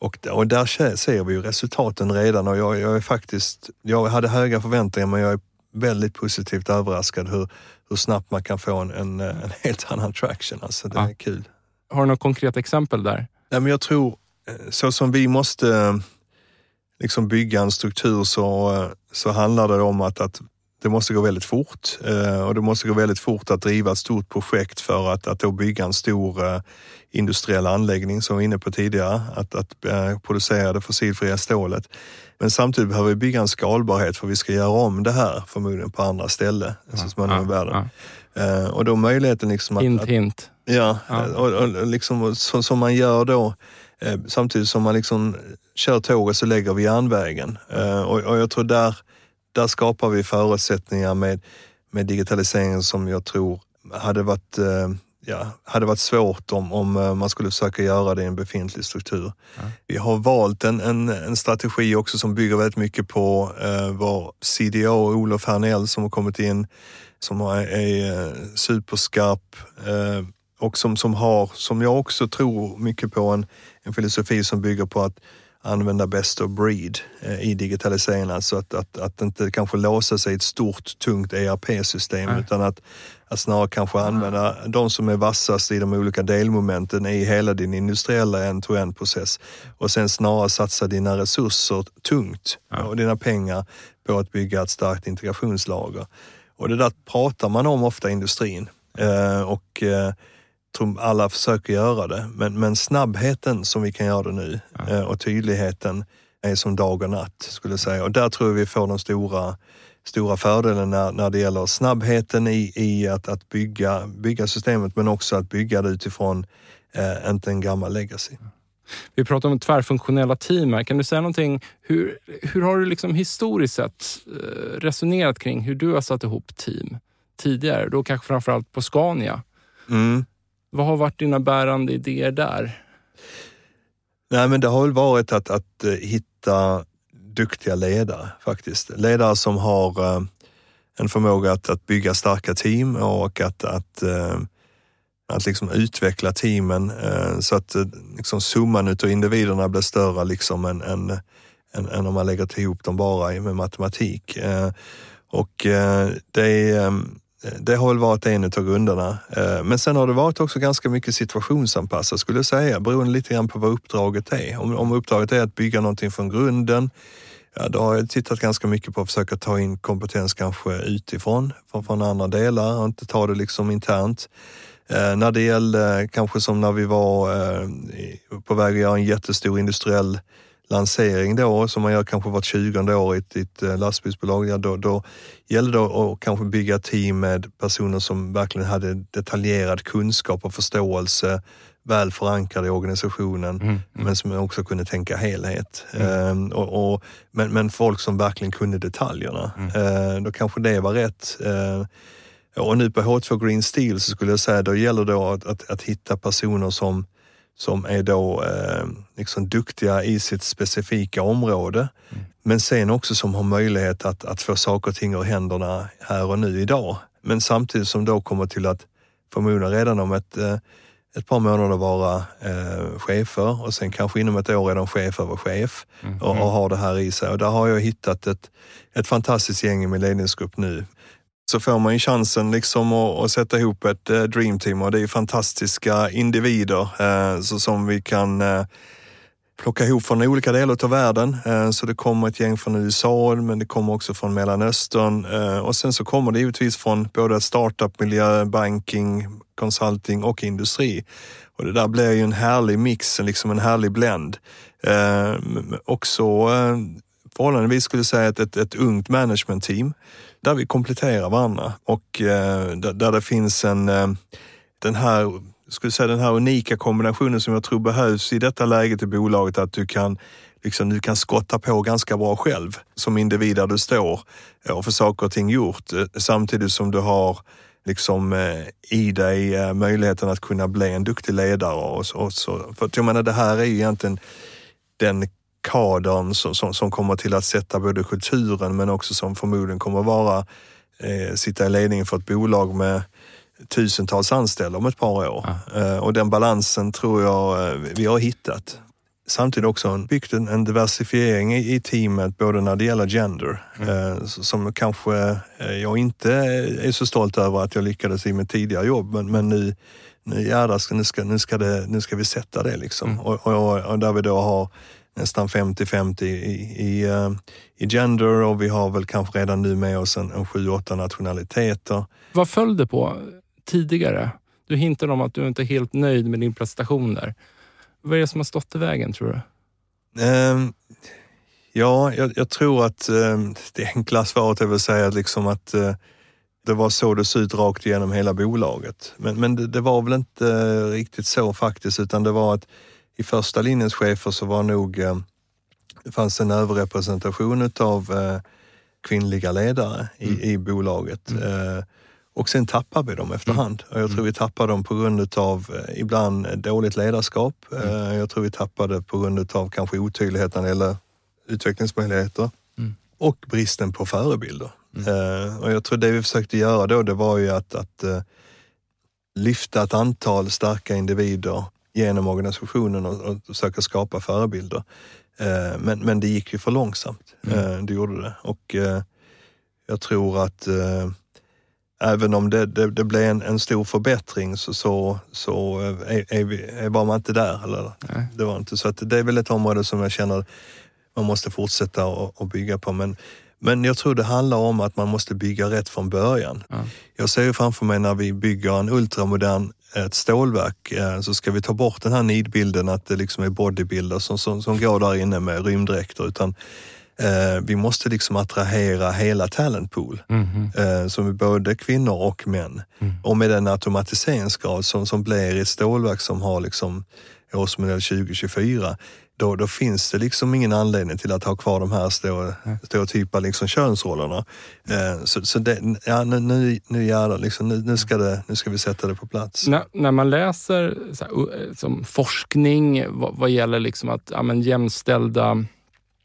och, och där ser vi ju resultaten redan och jag, jag, är faktiskt, jag hade höga förväntningar men jag är väldigt positivt överraskad hur, hur snabbt man kan få en, en, en helt annan traction. Alltså det ja. är kul. Har du något konkret exempel där? Nej, men jag tror, eh, så som vi måste liksom bygga en struktur så, så handlar det om att, att det måste gå väldigt fort eh, och det måste gå väldigt fort att driva ett stort projekt för att, att då bygga en stor eh, industriell anläggning som vi var inne på tidigare, att, att eh, producera det fossilfria stålet. Men samtidigt behöver vi bygga en skalbarhet för vi ska göra om det här förmodligen på andra ställen ja, så småningom ja, i världen. Ja. Och då möjligheten liksom att... Hint, hint. Ja, ja. Och, och liksom, så, som man gör då samtidigt som man liksom kör tåget så lägger vi järnvägen. Och, och jag tror där där skapar vi förutsättningar med, med digitaliseringen som jag tror hade varit, eh, ja, hade varit svårt om, om eh, man skulle försöka göra det i en befintlig struktur. Ja. Vi har valt en, en, en, strategi också som bygger väldigt mycket på eh, vår CDO Olof Hernell som har kommit in, som är, är eh, superskarp eh, och som, som har, som jag också tror mycket på, en, en filosofi som bygger på att använda best of breed eh, i digitaliseringen. Alltså att, att, att inte kanske låsa sig i ett stort, tungt ERP-system mm. utan att, att snarare kanske använda mm. de som är vassast i de olika delmomenten i hela din industriella end-to-end process och sen snarare satsa dina resurser tungt mm. och dina pengar på att bygga ett starkt integrationslager. Och det där pratar man om ofta i industrin. Eh, och eh, tror alla försöker göra det, men, men snabbheten som vi kan göra det nu ja. Eh, och tydligheten är som dag och natt skulle jag säga. Och där tror jag vi får de stora, stora fördelen när, när det gäller snabbheten i, i att, att bygga, bygga systemet men också att bygga det utifrån eh, inte en gammal legacy. Vi pratar om tvärfunktionella team här. Kan du säga någonting? Hur, hur har du liksom historiskt sett eh, resonerat kring hur du har satt ihop team tidigare? Då kanske framförallt på Scania. Mm. Vad har varit dina bärande idéer där? Nej, men det har väl varit att, att eh, hitta duktiga ledare faktiskt. Ledare som har eh, en förmåga att, att bygga starka team och att, att eh, att liksom utveckla teamen så att liksom summan utav individerna blir större liksom än, än, än, än om man lägger ihop dem bara med matematik. Och det, är Eh, det har väl varit en av grunderna. Eh, men sen har det varit också ganska mycket situationsanpassat skulle jag säga, beroende lite grann på vad uppdraget är. Om, om uppdraget är att bygga någonting från grunden, ja, då har jag tittat ganska mycket på att försöka ta in kompetens kanske utifrån, från, från andra delar och inte ta det liksom internt. Eh, när det gällde kanske som när vi var eh, på väg att göra en jättestor industriell lansering då, som man gör kanske vart tjugonde år i ett, ett eh, lastbilsbolag, ja, då, då gällde det att kanske bygga team med personer som verkligen hade detaljerad kunskap och förståelse, väl förankrade i organisationen, mm, mm. men som också kunde tänka helhet. Mm. Ehm, och, och, men, men folk som verkligen kunde detaljerna. Mm. Ehm, då kanske det var rätt. Ehm, och nu på H2 Green Steel så skulle jag säga, då gäller det att, att, att hitta personer som som är då eh, liksom duktiga i sitt specifika område. Mm. Men sen också som har möjlighet att, att få saker och ting ur händerna här och nu idag. Men samtidigt som då kommer till att förmodligen redan om ett, eh, ett par månader vara eh, chefer och sen kanske inom ett år de chef över chef mm. och, och har det här i sig. Och där har jag hittat ett, ett fantastiskt gäng i min ledningsgrupp nu så får man ju chansen liksom att, att sätta ihop ett eh, dreamteam och det är fantastiska individer eh, så, som vi kan eh, plocka ihop från olika delar av världen. Eh, så det kommer ett gäng från USA, men det kommer också från Mellanöstern eh, och sen så kommer det givetvis från både startup-miljö, banking, consulting och industri. Och det där blir ju en härlig mix, liksom en härlig blend. Eh, också förhållandevis skulle jag säga ett, ett, ett ungt management-team där vi kompletterar varandra och eh, där, där, det finns en, eh, den här skulle säga den här unika kombinationen som jag tror behövs i detta läget i bolaget, att du kan liksom, du kan skotta på ganska bra själv som individ där du står och få saker och ting gjort eh, samtidigt som du har liksom eh, i dig eh, möjligheten att kunna bli en duktig ledare. Och så, och så. För jag menar, det här är ju egentligen den kadern som, som, som, kommer till att sätta både kulturen men också som förmodligen kommer vara eh, sitta i ledningen för ett bolag med tusentals anställda om ett par år. Ja. Eh, och den balansen tror jag eh, vi har hittat. Samtidigt också byggt en, en diversifiering i, i, teamet både när det gäller gender, mm. eh, som kanske eh, jag inte är så stolt över att jag lyckades i mitt tidigare jobb, men, men nu nu jädrar, nu ska, nu, ska det, nu ska vi sätta det liksom. Mm. Och, och, och där vi då har nästan 50-50 i, i, eh, i, gender och vi har väl kanske redan nu med oss en, en 7-8 nationaliteter. Vad föll det på tidigare? Du hintade om att du inte är helt nöjd med din prestation där. Vad är det som har stått i vägen tror du? Um, ja, jag, jag, tror att um, det enkla svaret är väl att säga liksom att uh, det var så det såg ut rakt igenom hela bolaget. Men, men det, det var väl inte riktigt så faktiskt, utan det var att i första linjens chefer så var nog, eh, det fanns en överrepresentation utav eh, kvinnliga ledare i, mm. i bolaget. Mm. Eh, och sen tappar vi dem efterhand. Mm. Jag tror vi tappar dem på grund av ibland dåligt ledarskap. Mm. Jag tror vi tappade på grund av kanske otydlighet när det gäller utvecklingsmöjligheter mm. och bristen på förebilder. Mm. Och jag tror det vi försökte göra då, det var ju att, att lyfta ett antal starka individer genom organisationen och, och försöka skapa förebilder. Eh, men, men det gick ju för långsamt. Mm. Eh, det gjorde det. Och eh, jag tror att eh, även om det, det, det blev en, en, stor förbättring så, så, så eh, är, är, vi, är var man inte där. Eller? Det var inte. Så att det är väl ett område som jag känner man måste fortsätta och, och bygga på. Men, men jag tror det handlar om att man måste bygga rätt från början. Ja. Jag ser ju framför mig när vi bygger en ultramodern ett stålverk eh, så ska vi ta bort den här nidbilden att det liksom är bodybuilders som, som, som går där inne med rymddräkter utan eh, vi måste liksom attrahera hela talentpool mm eh, som är både kvinnor och män. Mm. Och med den automatiseringsgrad som, som blir i ett stålverk som har liksom årsmodell 2024 då, då finns det liksom ingen anledning till att ha kvar de här stereotypa liksom könsrollerna. Eh, så så det, ja, nu, nu, nu jävlar, liksom, nu, nu, ska det, nu ska vi sätta det på plats. När, när man läser här, som forskning vad, vad, gäller liksom att ja, men jämställda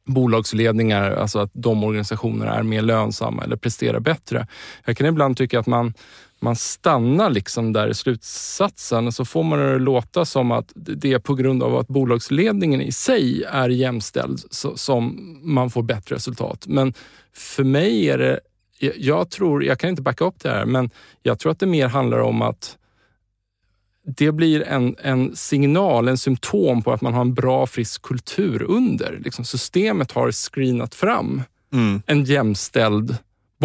bolagsledningar, alltså att de organisationerna är mer lönsamma eller presterar bättre. Jag kan ibland tycka att man man stannar liksom där i slutsatsen så får man det låta som att det är på grund av att bolagsledningen i sig är jämställd som man får bättre resultat. Men för mig är det, jag tror, jag kan inte backa upp det här, men jag tror att det mer handlar om att det blir en, en signal, en symptom på att man har en bra, frisk kultur under. Liksom systemet har screenat fram mm. en jämställd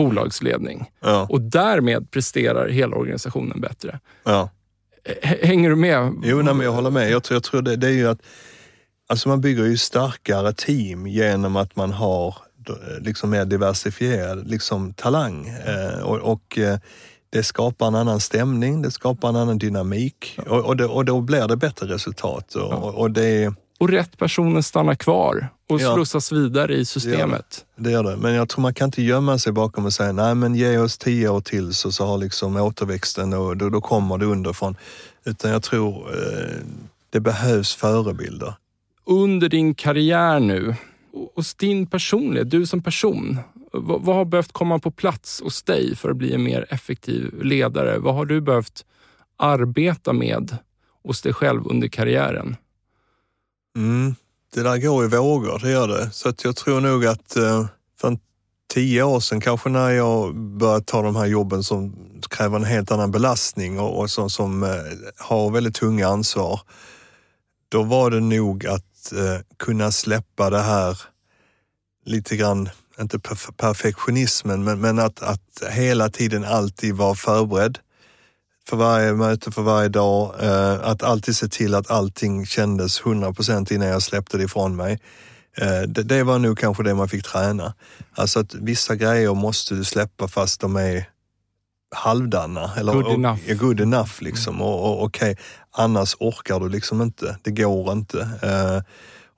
bolagsledning ja. och därmed presterar hela organisationen bättre. Ja. Hänger du med? Jo, nej, men jag håller med. Jag tror, jag tror det, det är ju att alltså man bygger ju starkare team genom att man har liksom mer diversifierad liksom, talang. Eh, och, och eh, det skapar en annan stämning, det skapar en annan dynamik ja. och, och, det, och då blir det bättre resultat. Och, och, det, och rätt personer stannar kvar och ja. slussas vidare i systemet. Det gör det. Men jag tror man kan inte gömma sig bakom och säga, nej men ge oss tio år till så, så har liksom återväxten och då, då kommer det underifrån. Utan jag tror eh, det behövs förebilder. Under din karriär nu, hos din personlighet, du som person, vad, vad har behövt komma på plats hos dig för att bli en mer effektiv ledare? Vad har du behövt arbeta med hos dig själv under karriären? Mm, det där går i vågor, det gör det. Så att jag tror nog att eh, för för tio år sedan kanske när jag började ta de här jobben som kräver en helt annan belastning och, och som, som har väldigt tunga ansvar. Då var det nog att eh, kunna släppa det här lite grann inte perfektionismen, men, men att, att hela tiden alltid vara förberedd för varje möte, för varje dag. Eh, att alltid se till att allting kändes 100 procent innan jag släppte det ifrån mig. Eh, det, var nog kanske det man fick träna. Alltså att vissa grejer måste du släppa fast de är halvdana. Eller, good enough. Och, good enough liksom. Och, och, okej, okay, annars orkar du liksom inte. Det går inte. Eh,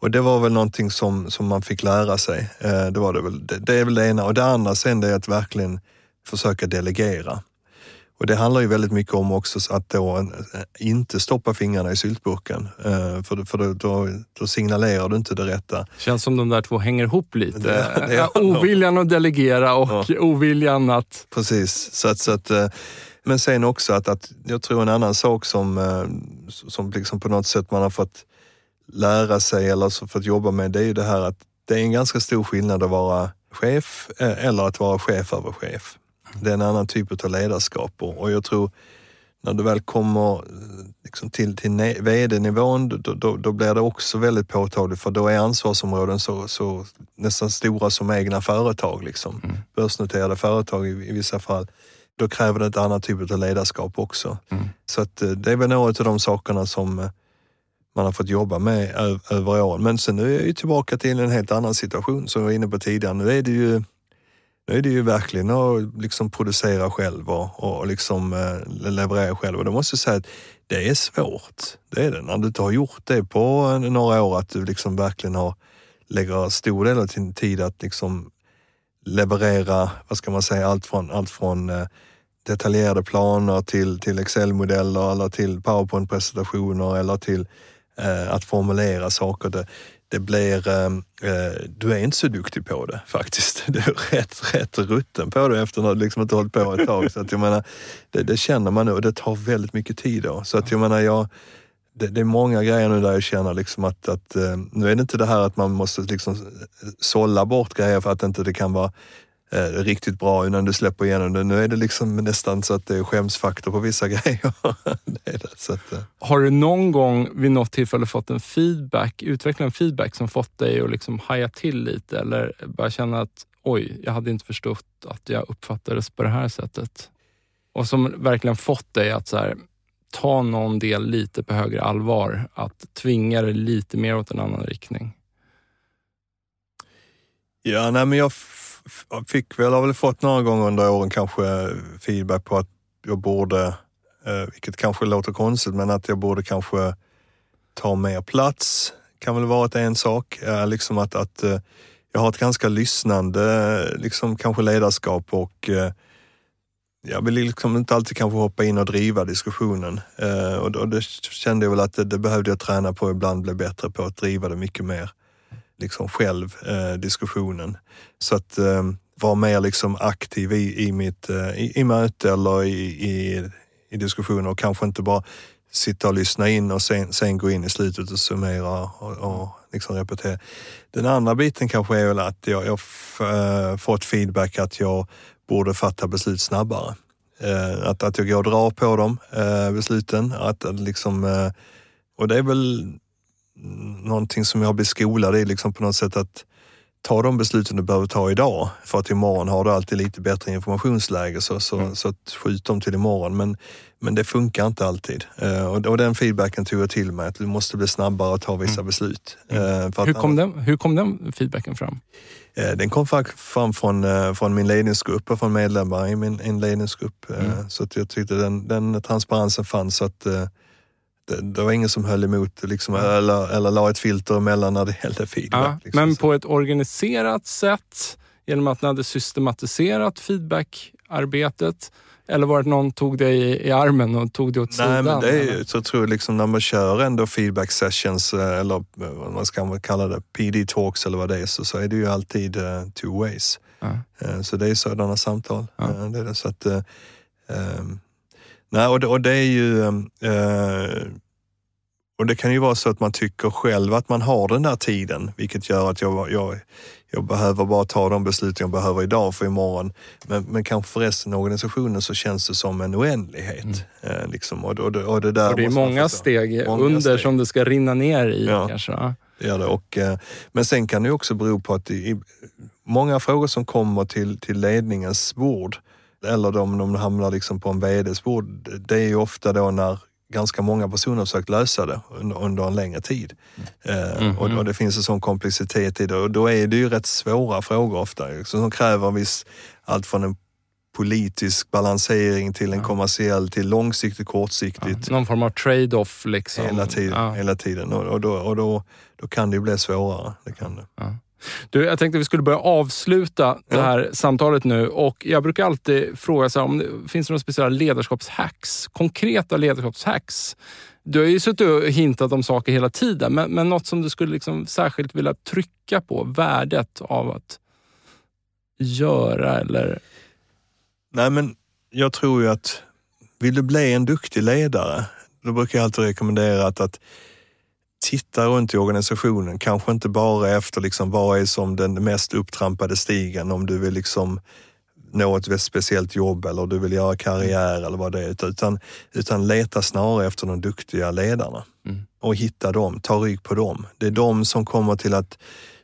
och det var väl någonting som, som man fick lära sig. Det, var det, väl. Det, det, är väl det ena. Och det andra sen det är att verkligen försöka delegera. Och det handlar ju väldigt mycket om också att då eh, inte stoppa fingrarna i syltburken. Eh, för, för då, då, signalerar du inte det rätta. Känns som de där två hänger ihop lite. Det, det oviljan att delegera och ja. oviljan att... Precis. Så att, så att, eh, men sen också att, att jag tror en annan sak som, som liksom på något sätt man har fått lära sig eller fått jobba med, det är ju det här att det är en ganska stor skillnad att vara chef eller att vara chef över chef. Det är en annan typ av ledarskap och jag tror när du väl kommer liksom till, till vd-nivån, då, då, då, blir det också väldigt påtagligt för då är ansvarsområden så, så nästan stora som egna företag, liksom. Mm. börsnoterade företag i, i, vissa fall. Då kräver det ett annat typ av ledarskap också. Mm. Så att, eh, det är väl några av de sakerna som eh, man har fått jobba med över åren. Men sen nu är jag ju tillbaka till en helt annan situation som jag var inne på tidigare. Nu är det ju nu är det ju verkligen att liksom producera själv och, och liksom, eh, leverera själv. Och då måste jag säga att det är svårt. Det är det. När du inte har gjort det på eh, några år, att du liksom verkligen har, lägger stor del av din tid att liksom leverera, vad ska man säga, allt från, allt från eh, detaljerade planer till, till Excel-modeller eller till PowerPoint-presentationer eller till eh, att formulera saker. Det, det blir, ehm, eh, du är inte så duktig på det faktiskt. Du är rätt, rätt rutten på det efter att du liksom inte hållit på ett tag. Så att jag menar, det, det, känner man nu och det tar väldigt mycket tid då. Så att jag menar, jag, det, det, är många grejer nu där jag känner liksom att, att eh, nu är det inte det här att man måste liksom sålla bort grejer för att inte det kan vara eh, riktigt bra innan du släpper igenom det. Nu är det liksom nästan så att det är skämsfaktor på vissa grejer. det det, så att, eh. Har du någon gång vid något tillfälle fått en feedback, utvecklat en feedback som fått dig att liksom haja till lite eller bara känna att oj, jag hade inte förstått att jag uppfattades på det här sättet? Och som verkligen fått dig att så här, ta någon del lite på högre allvar, att tvinga det lite mer åt en annan riktning? Ja, nej men jag fick väl, har väl fått några gånger under åren kanske feedback på att jag borde, eh, vilket kanske låter konstigt, men att jag borde kanske ta mer plats. Kan väl vara en sak. Liksom att, att eh, jag har ett ganska lyssnande liksom kanske ledarskap och eh, jag vill liksom inte alltid kanske hoppa in och driva diskussionen. och, det kände jag väl att det, det behövde jag träna på ibland, bli bättre på att driva det mycket mer liksom själv eh, diskussionen. Så att eh, vara mer liksom aktiv i, i mitt eh, i, i möte eller i, i, i diskussioner och kanske inte bara sitta och lyssna in och sen, sen gå in i slutet och summera och, och liksom repetera. Den andra biten kanske är väl att jag har äh, eh, fått feedback att jag borde fatta beslut snabbare. Äh, att, att jag går och drar på dem äh, eh, besluten. Att, liksom, och det är väl någonting som jag blivit skolad i liksom på något sätt att ta de besluten du behöver ta idag för att imorgon har du alltid lite bättre informationsläge så, så, mm. så att skjut dem till imorgon. Men, men det funkar inte alltid uh, och, och, den feedbacken tog jag till mig att du måste bli snabbare och ta vissa mm. beslut. Uh, hur, kom den, hur kom den feedbacken fram? Uh, den kom fram från, från min ledningsgrupp och från medlemmar i min, min ledningsgrupp. Mm. Så att jag tyckte den, den transparensen fanns. Så att, det, det, var ingen som höll emot liksom, eller, eller la ett filter emellan när det gällde feedback. Ja, liksom. Men på ett organiserat sätt, genom att ni hade systematiserat feedbackarbetet, eller var det någon tog dig i, i armen och tog dig åt Nej, sidan? Men det är, så tror jag liksom när man kör ändå feedback sessions eh, eller eh, vad man ska kalla det, PD talks eller vad det är, så, så är det ju alltid uh, two ways. Ja. Uh, så det är sådana samtal. Ja. Uh, det är det, så att, um, Nej, och det, och det är ju... Eh, och det kan ju vara så att man tycker själv att man har den där tiden, vilket gör att jag, jag, jag behöver bara ta de beslut jag behöver idag för imorgon. Men, men kanske för resten av organisationen så känns det som en oändlighet. Mm. Eh, liksom. och, och, och, det där och det är många steg många under steg. som det ska rinna ner i ja, kanske. Gör det. Och, eh, men sen kan det också bero på att i, många frågor som kommer till, till ledningens bord eller om de hamnar liksom på en VDs bord, det är ju ofta då när ganska många personer har försökt lösa det under, en längre tid. Mm. Mm. Och, och, det finns en sån komplexitet i det och då är det ju rätt svåra frågor ofta som kräver viss, allt från en politisk balansering till en ja. kommersiell, till långsiktigt, kortsiktigt. Ja, någon form av trade-off liksom. Hela tiden. Ja. Hela tiden. Och, och, då, och då, då kan det ju bli svårare. Det kan det. Du, jag tänkte att vi skulle börja avsluta det här samtalet nu och jag brukar alltid fråga så här, om det finns några speciella ledarskapshacks, konkreta ledarskapshacks. Du har ju suttit och hintat om saker hela tiden, men, men något som du skulle liksom särskilt vilja trycka på, värdet av att göra eller? Nej, men jag tror ju att vill du bli en duktig ledare, då brukar jag alltid rekommendera att, att titta runt i organisationen, kanske inte bara efter liksom vad är som den mest upptrampade stigen om du vill liksom nå ett speciellt jobb eller du vill göra karriär eller vad det är, utan, utan leta snarare efter de duktiga ledarna mm. och hitta dem, ta rygg på dem. Det är de som kommer till att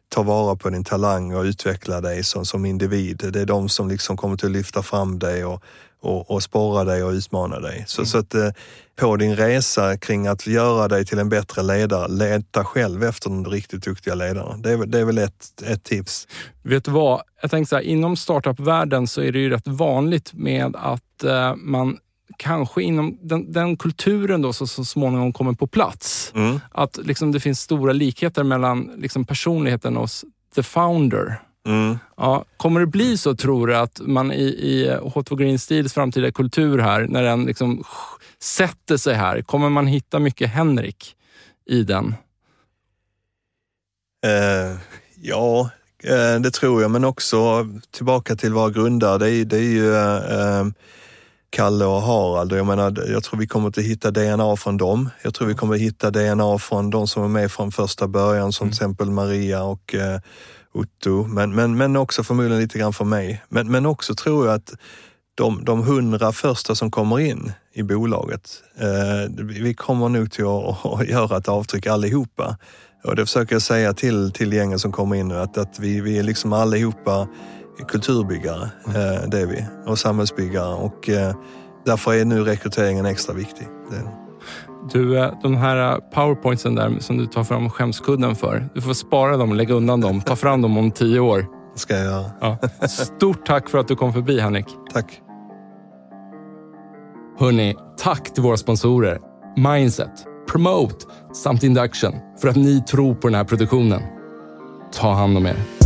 ta vara på din talang och utveckla dig som, som individ. Det är de som liksom kommer till att lyfta fram dig och, och, och sporra dig och utmana dig. Så, mm. så att eh, på din resa kring att göra dig till en bättre ledare, leta själv efter de riktigt duktiga ledarna. Det är, det är väl ett, ett tips. Vet du vad? Jag tänkte så här, inom startup-världen så är det ju rätt vanligt med att eh, man kanske inom den, den, kulturen då som så småningom kommer på plats. Mm. Att liksom det finns stora likheter mellan liksom personligheten hos the founder Mm. Ja, kommer det bli så, tror du, att man i, i H2 Green Steels framtida kultur här, när den liksom sätter sig här, kommer man hitta mycket Henrik i den? Uh, ja, uh, det tror jag, men också tillbaka till våra grundare. Det är, det är ju uh, Kalle och Harald. Jag, menar, jag tror vi kommer att hitta DNA från dem. Jag tror vi kommer att hitta DNA från de som är med från första början, som mm. till exempel Maria och Otto, men, men, men också förmodligen lite grann för mig. Men, men också tror jag att de, de hundra första som kommer in i bolaget, eh, vi kommer nog till att, att göra ett avtryck allihopa. Och det försöker jag säga till, till gängen som kommer in nu, att, att vi, vi är liksom allihopa kulturbyggare, eh, det är vi, och samhällsbyggare. Och eh, därför är nu rekryteringen extra viktig. Du, eh, de här powerpointsen där som du tar fram skämskudden för. Du får spara dem och lägga undan dem. Ta fram dem om tio år. Det ska jag göra. Ja. Stort tack för att du kom förbi Henrik. Tack. Hörni, tack till våra sponsorer Mindset, Promote samt Induction för att ni tror på den här produktionen. Ta hand om er.